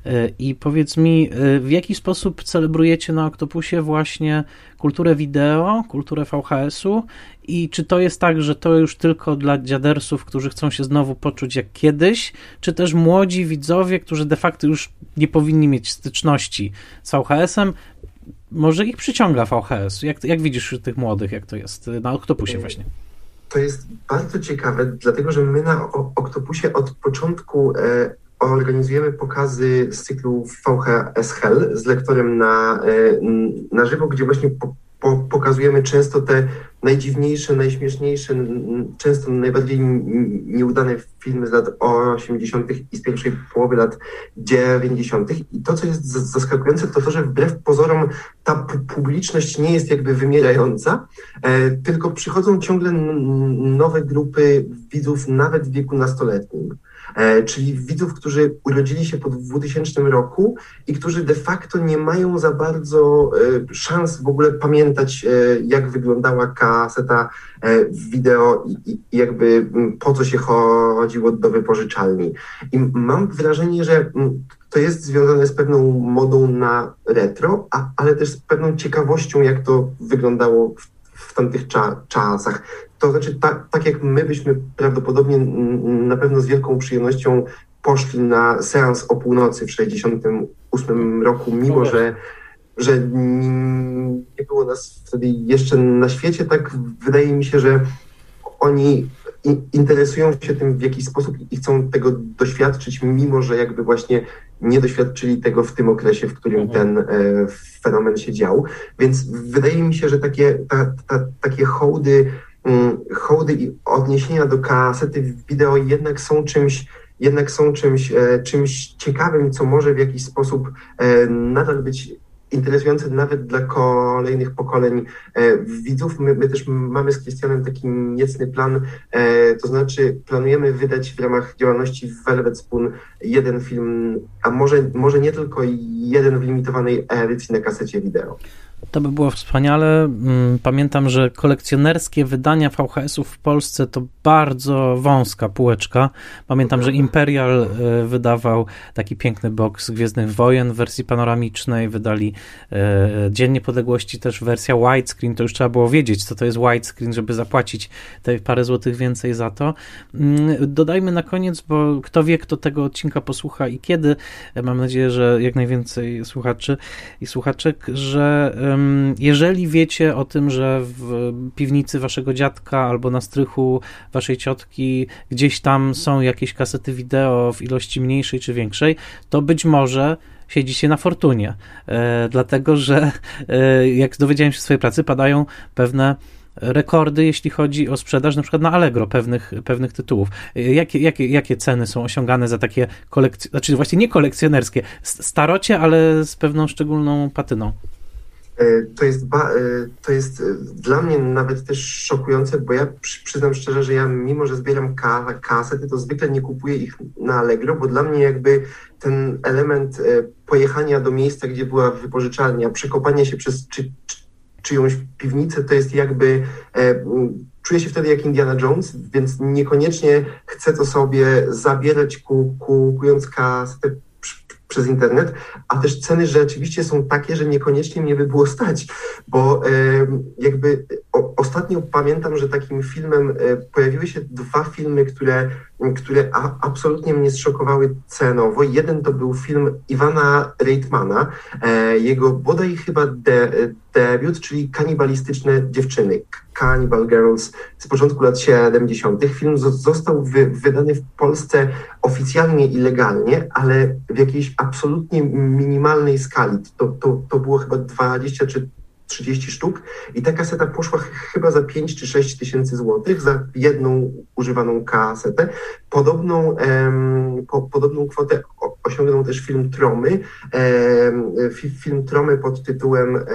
E, I powiedz mi, e, w jaki sposób celebrujecie na Octopusie właśnie kulturę wideo, kulturę VHS-u i czy to jest tak, że to już tylko dla dziadersów, którzy chcą się znowu poczuć jak kiedyś, czy też młodzi widzowie, którzy de facto już nie powinni mieć styczności z VHS-em, może ich przyciąga VHS? Jak, jak widzisz tych młodych, jak to jest na Octopusie właśnie? To jest bardzo ciekawe, dlatego że my na Octopusie od początku e, organizujemy pokazy z cyklu VHS Hell z lektorem na, e, na żywo, gdzie właśnie po, po, pokazujemy często te najdziwniejsze, najśmieszniejsze, często najbardziej nieudane filmy z lat 80. i z pierwszej połowy lat 90. I to, co jest zaskakujące, to to, że wbrew pozorom ta publiczność nie jest jakby wymierająca, e, tylko przychodzą ciągle nowe grupy widzów, nawet w wieku nastoletnim. E, czyli widzów, którzy urodzili się po 2000 roku i którzy de facto nie mają za bardzo e, szans w ogóle pamiętać, e, jak wyglądała kaseta wideo i jakby po co się chodziło do wypożyczalni. I mam wrażenie, że to jest związane z pewną modą na retro, a, ale też z pewną ciekawością, jak to wyglądało w, w tamtych cza czasach. To znaczy, tak, tak jak my byśmy prawdopodobnie na pewno z wielką przyjemnością poszli na seans o północy w 1968 roku, mimo że, że nie było nas wtedy jeszcze na świecie, tak wydaje mi się, że oni interesują się tym w jakiś sposób i chcą tego doświadczyć, mimo że jakby właśnie nie doświadczyli tego w tym okresie, w którym mhm. ten e, fenomen się dział. Więc wydaje mi się, że takie, ta, ta, takie hołdy Mm, hołdy i odniesienia do kasety wideo jednak są czymś, jednak są czymś, e, czymś ciekawym, co może w jakiś sposób e, nadal być interesujące nawet dla kolejnych pokoleń e, widzów. My, my, też mamy z Krystianem taki niecny plan, to znaczy planujemy wydać w ramach działalności Velvet Spoon jeden film, a może, może nie tylko jeden w limitowanej edycji na kasecie wideo. To by było wspaniale. Mm, pamiętam, że kolekcjonerskie wydania VHS-ów w Polsce to bardzo wąska półeczka. Pamiętam, że Imperial e, wydawał taki piękny box Gwiezdnych Wojen w wersji panoramicznej, wydali e, Dzień Niepodległości też wersja widescreen, to już trzeba było wiedzieć, co to jest widescreen, żeby zapłacić te parę złotych więcej za to. Mm, dodajmy na koniec, bo kto wie, kto tego odcinka posłucha i kiedy, mam nadzieję, że jak najwięcej słuchaczy i słuchaczek, że jeżeli wiecie o tym, że w piwnicy waszego dziadka albo na strychu waszej ciotki gdzieś tam są jakieś kasety wideo w ilości mniejszej czy większej, to być może siedzicie na fortunie, e, dlatego że e, jak dowiedziałem się w swojej pracy, padają pewne rekordy, jeśli chodzi o sprzedaż na przykład na Allegro pewnych, pewnych tytułów. Jakie, jakie, jakie ceny są osiągane za takie kolekcje, znaczy właśnie nie kolekcjonerskie, starocie, ale z pewną szczególną patyną? E, to jest, ba, e, to jest e, dla mnie nawet też szokujące, bo ja przyznam szczerze, że ja mimo, że zbieram ka kasety, to zwykle nie kupuję ich na Allegro, bo dla mnie jakby ten element pojechania do miejsca, gdzie była wypożyczalnia, przekopania się przez czy, czy, czyjąś piwnicę, to jest jakby czuję się wtedy jak Indiana Jones, więc niekoniecznie chcę to sobie zabierać ku, kupując kasetę przez internet, a też ceny rzeczywiście są takie, że niekoniecznie mnie by było stać, bo jakby o, ostatnio pamiętam, że takim filmem e, pojawiły się dwa filmy, które, które a, absolutnie mnie zszokowały cenowo. Jeden to był film Iwana Reitmana, e, jego bodaj chyba de, debiut, czyli Kanibalistyczne dziewczyny, Cannibal Girls z początku lat 70. Film został wy, wydany w Polsce oficjalnie i legalnie, ale w jakiejś absolutnie minimalnej skali. To, to, to było chyba 20 czy 30 sztuk i ta kaseta poszła chyba za 5 czy 6 tysięcy złotych za jedną używaną kasetę. Podobną, em, po, podobną kwotę osiągnął też film Tromy, film Tromy pod tytułem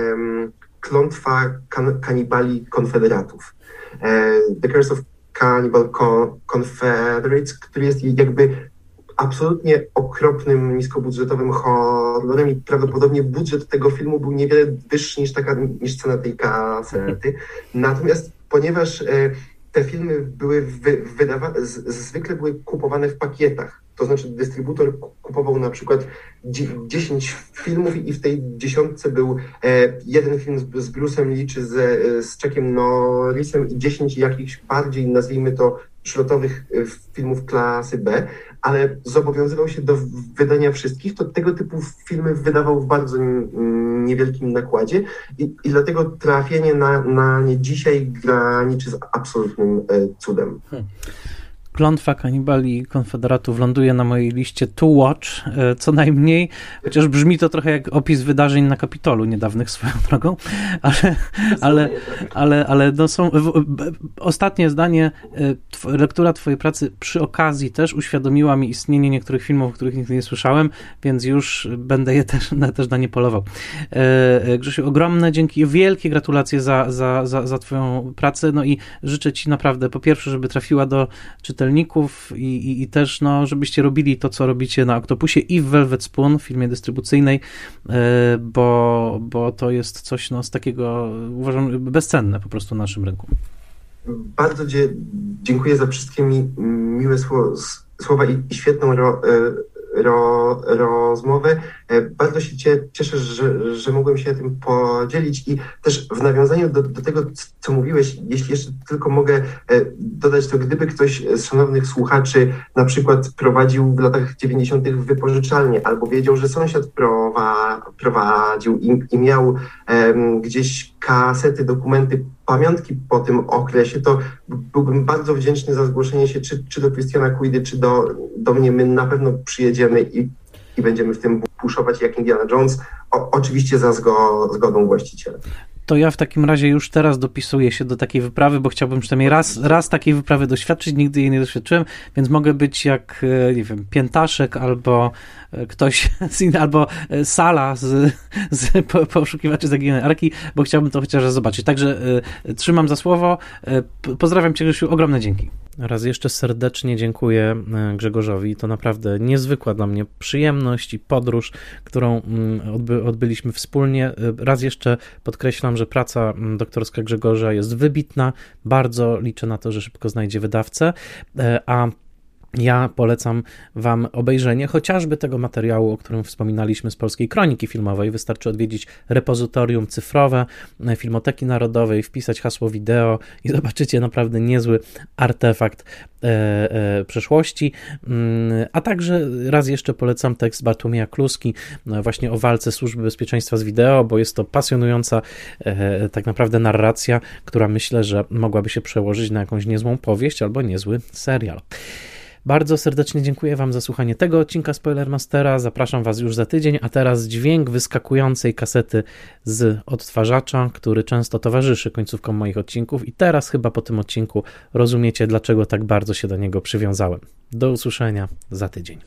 Klątwa kan kanibali konfederatów. The Curse of Cannibal Confederates, który jest jakby absolutnie okropnym, niskobudżetowym horrorem i prawdopodobnie budżet tego filmu był niewiele wyższy niż taka niż cena tej kasety. Natomiast ponieważ e, te filmy były wy, wydawane, zwykle były kupowane w pakietach, to znaczy dystrybutor kupował na przykład 10 filmów i w tej dziesiątce był e, jeden film z, z Bruce'em Lee czy z, z Chuckiem Norrisem i 10 jakichś bardziej, nazwijmy to, szlotowych e, filmów klasy B, ale zobowiązywał się do wydania wszystkich, to tego typu filmy wydawał w bardzo niewielkim nakładzie i, i dlatego trafienie na, na nie dzisiaj graniczy z absolutnym e, cudem. Hmm. Klątwa kanibali konfederatów ląduje na mojej liście to watch, e, co najmniej, chociaż brzmi to trochę jak opis wydarzeń na Kapitolu niedawnych swoją drogą, ale, ale, ale, ale no są, ostatnie zdanie, e, lektura twojej pracy przy okazji też uświadomiła mi istnienie niektórych filmów, o których nigdy nie słyszałem, więc już będę je też, też na nie polował. E, Grzesiu, ogromne dzięki, wielkie gratulacje za, za, za, za twoją pracę, no i życzę ci naprawdę, po pierwsze, żeby trafiła do czytelników, czytelników i, i, i, też, no, żebyście robili to, co robicie na Octopusie i w Velvet Spoon, w filmie dystrybucyjnej, e, bo, bo to jest coś no, z takiego, uważam, bezcenne po prostu na naszym rynku. Bardzo dziękuję za wszystkie mi, miłe słowa i, i świetną ro, e, ro, rozmowę. E, bardzo się cieszę, że, że mogłem się tym podzielić i też w nawiązaniu do, do tego, co mówiłeś, jeśli jeszcze tylko mogę e, dodać, to gdyby ktoś z szanownych słuchaczy na przykład prowadził w latach 90. wypożyczalnie albo wiedział, że sąsiad prowa, prowadził i, i miał gdzieś kasety, dokumenty, pamiątki po tym okresie, to byłbym bardzo wdzięczny za zgłoszenie się czy, czy do Christiana Quidy, czy do, do mnie. My na pewno przyjedziemy i, i będziemy w tym puszować jak Indiana Jones, o, oczywiście za zgo, zgodą właściciela to ja w takim razie już teraz dopisuję się do takiej wyprawy, bo chciałbym przynajmniej raz, raz takiej wyprawy doświadczyć, nigdy jej nie doświadczyłem, więc mogę być jak, e, nie wiem, Piętaszek albo e, ktoś, z albo e, Sala z, z poszukiwaczy zaginionej Arki, bo chciałbym to chociaż zobaczyć. Także trzymam za słowo. Pozdrawiam Cię, Grzesiu, ogromne dzięki. Raz jeszcze serdecznie dziękuję Grzegorzowi. To naprawdę niezwykła dla mnie przyjemność i podróż, którą mm, odby, odbyliśmy wspólnie. Raz jeszcze podkreślam, że praca mm, doktorska Grzegorza jest wybitna. Bardzo liczę na to, że szybko znajdzie wydawcę. E, a ja polecam Wam obejrzenie chociażby tego materiału, o którym wspominaliśmy z Polskiej Kroniki Filmowej. Wystarczy odwiedzić repozytorium cyfrowe e, Filmoteki Narodowej, wpisać hasło wideo i zobaczycie naprawdę niezły artefakt e, e, przeszłości. Mm, a także raz jeszcze polecam tekst Bartłomieja Kluski no, właśnie o walce Służby Bezpieczeństwa z wideo, bo jest to pasjonująca e, tak naprawdę narracja, która myślę, że mogłaby się przełożyć na jakąś niezłą powieść albo niezły serial. Bardzo serdecznie dziękuję Wam za słuchanie tego odcinka Spoilermastera. Zapraszam Was już za tydzień, a teraz dźwięk wyskakującej kasety z odtwarzacza, który często towarzyszy końcówkom moich odcinków i teraz chyba po tym odcinku rozumiecie, dlaczego tak bardzo się do niego przywiązałem. Do usłyszenia za tydzień.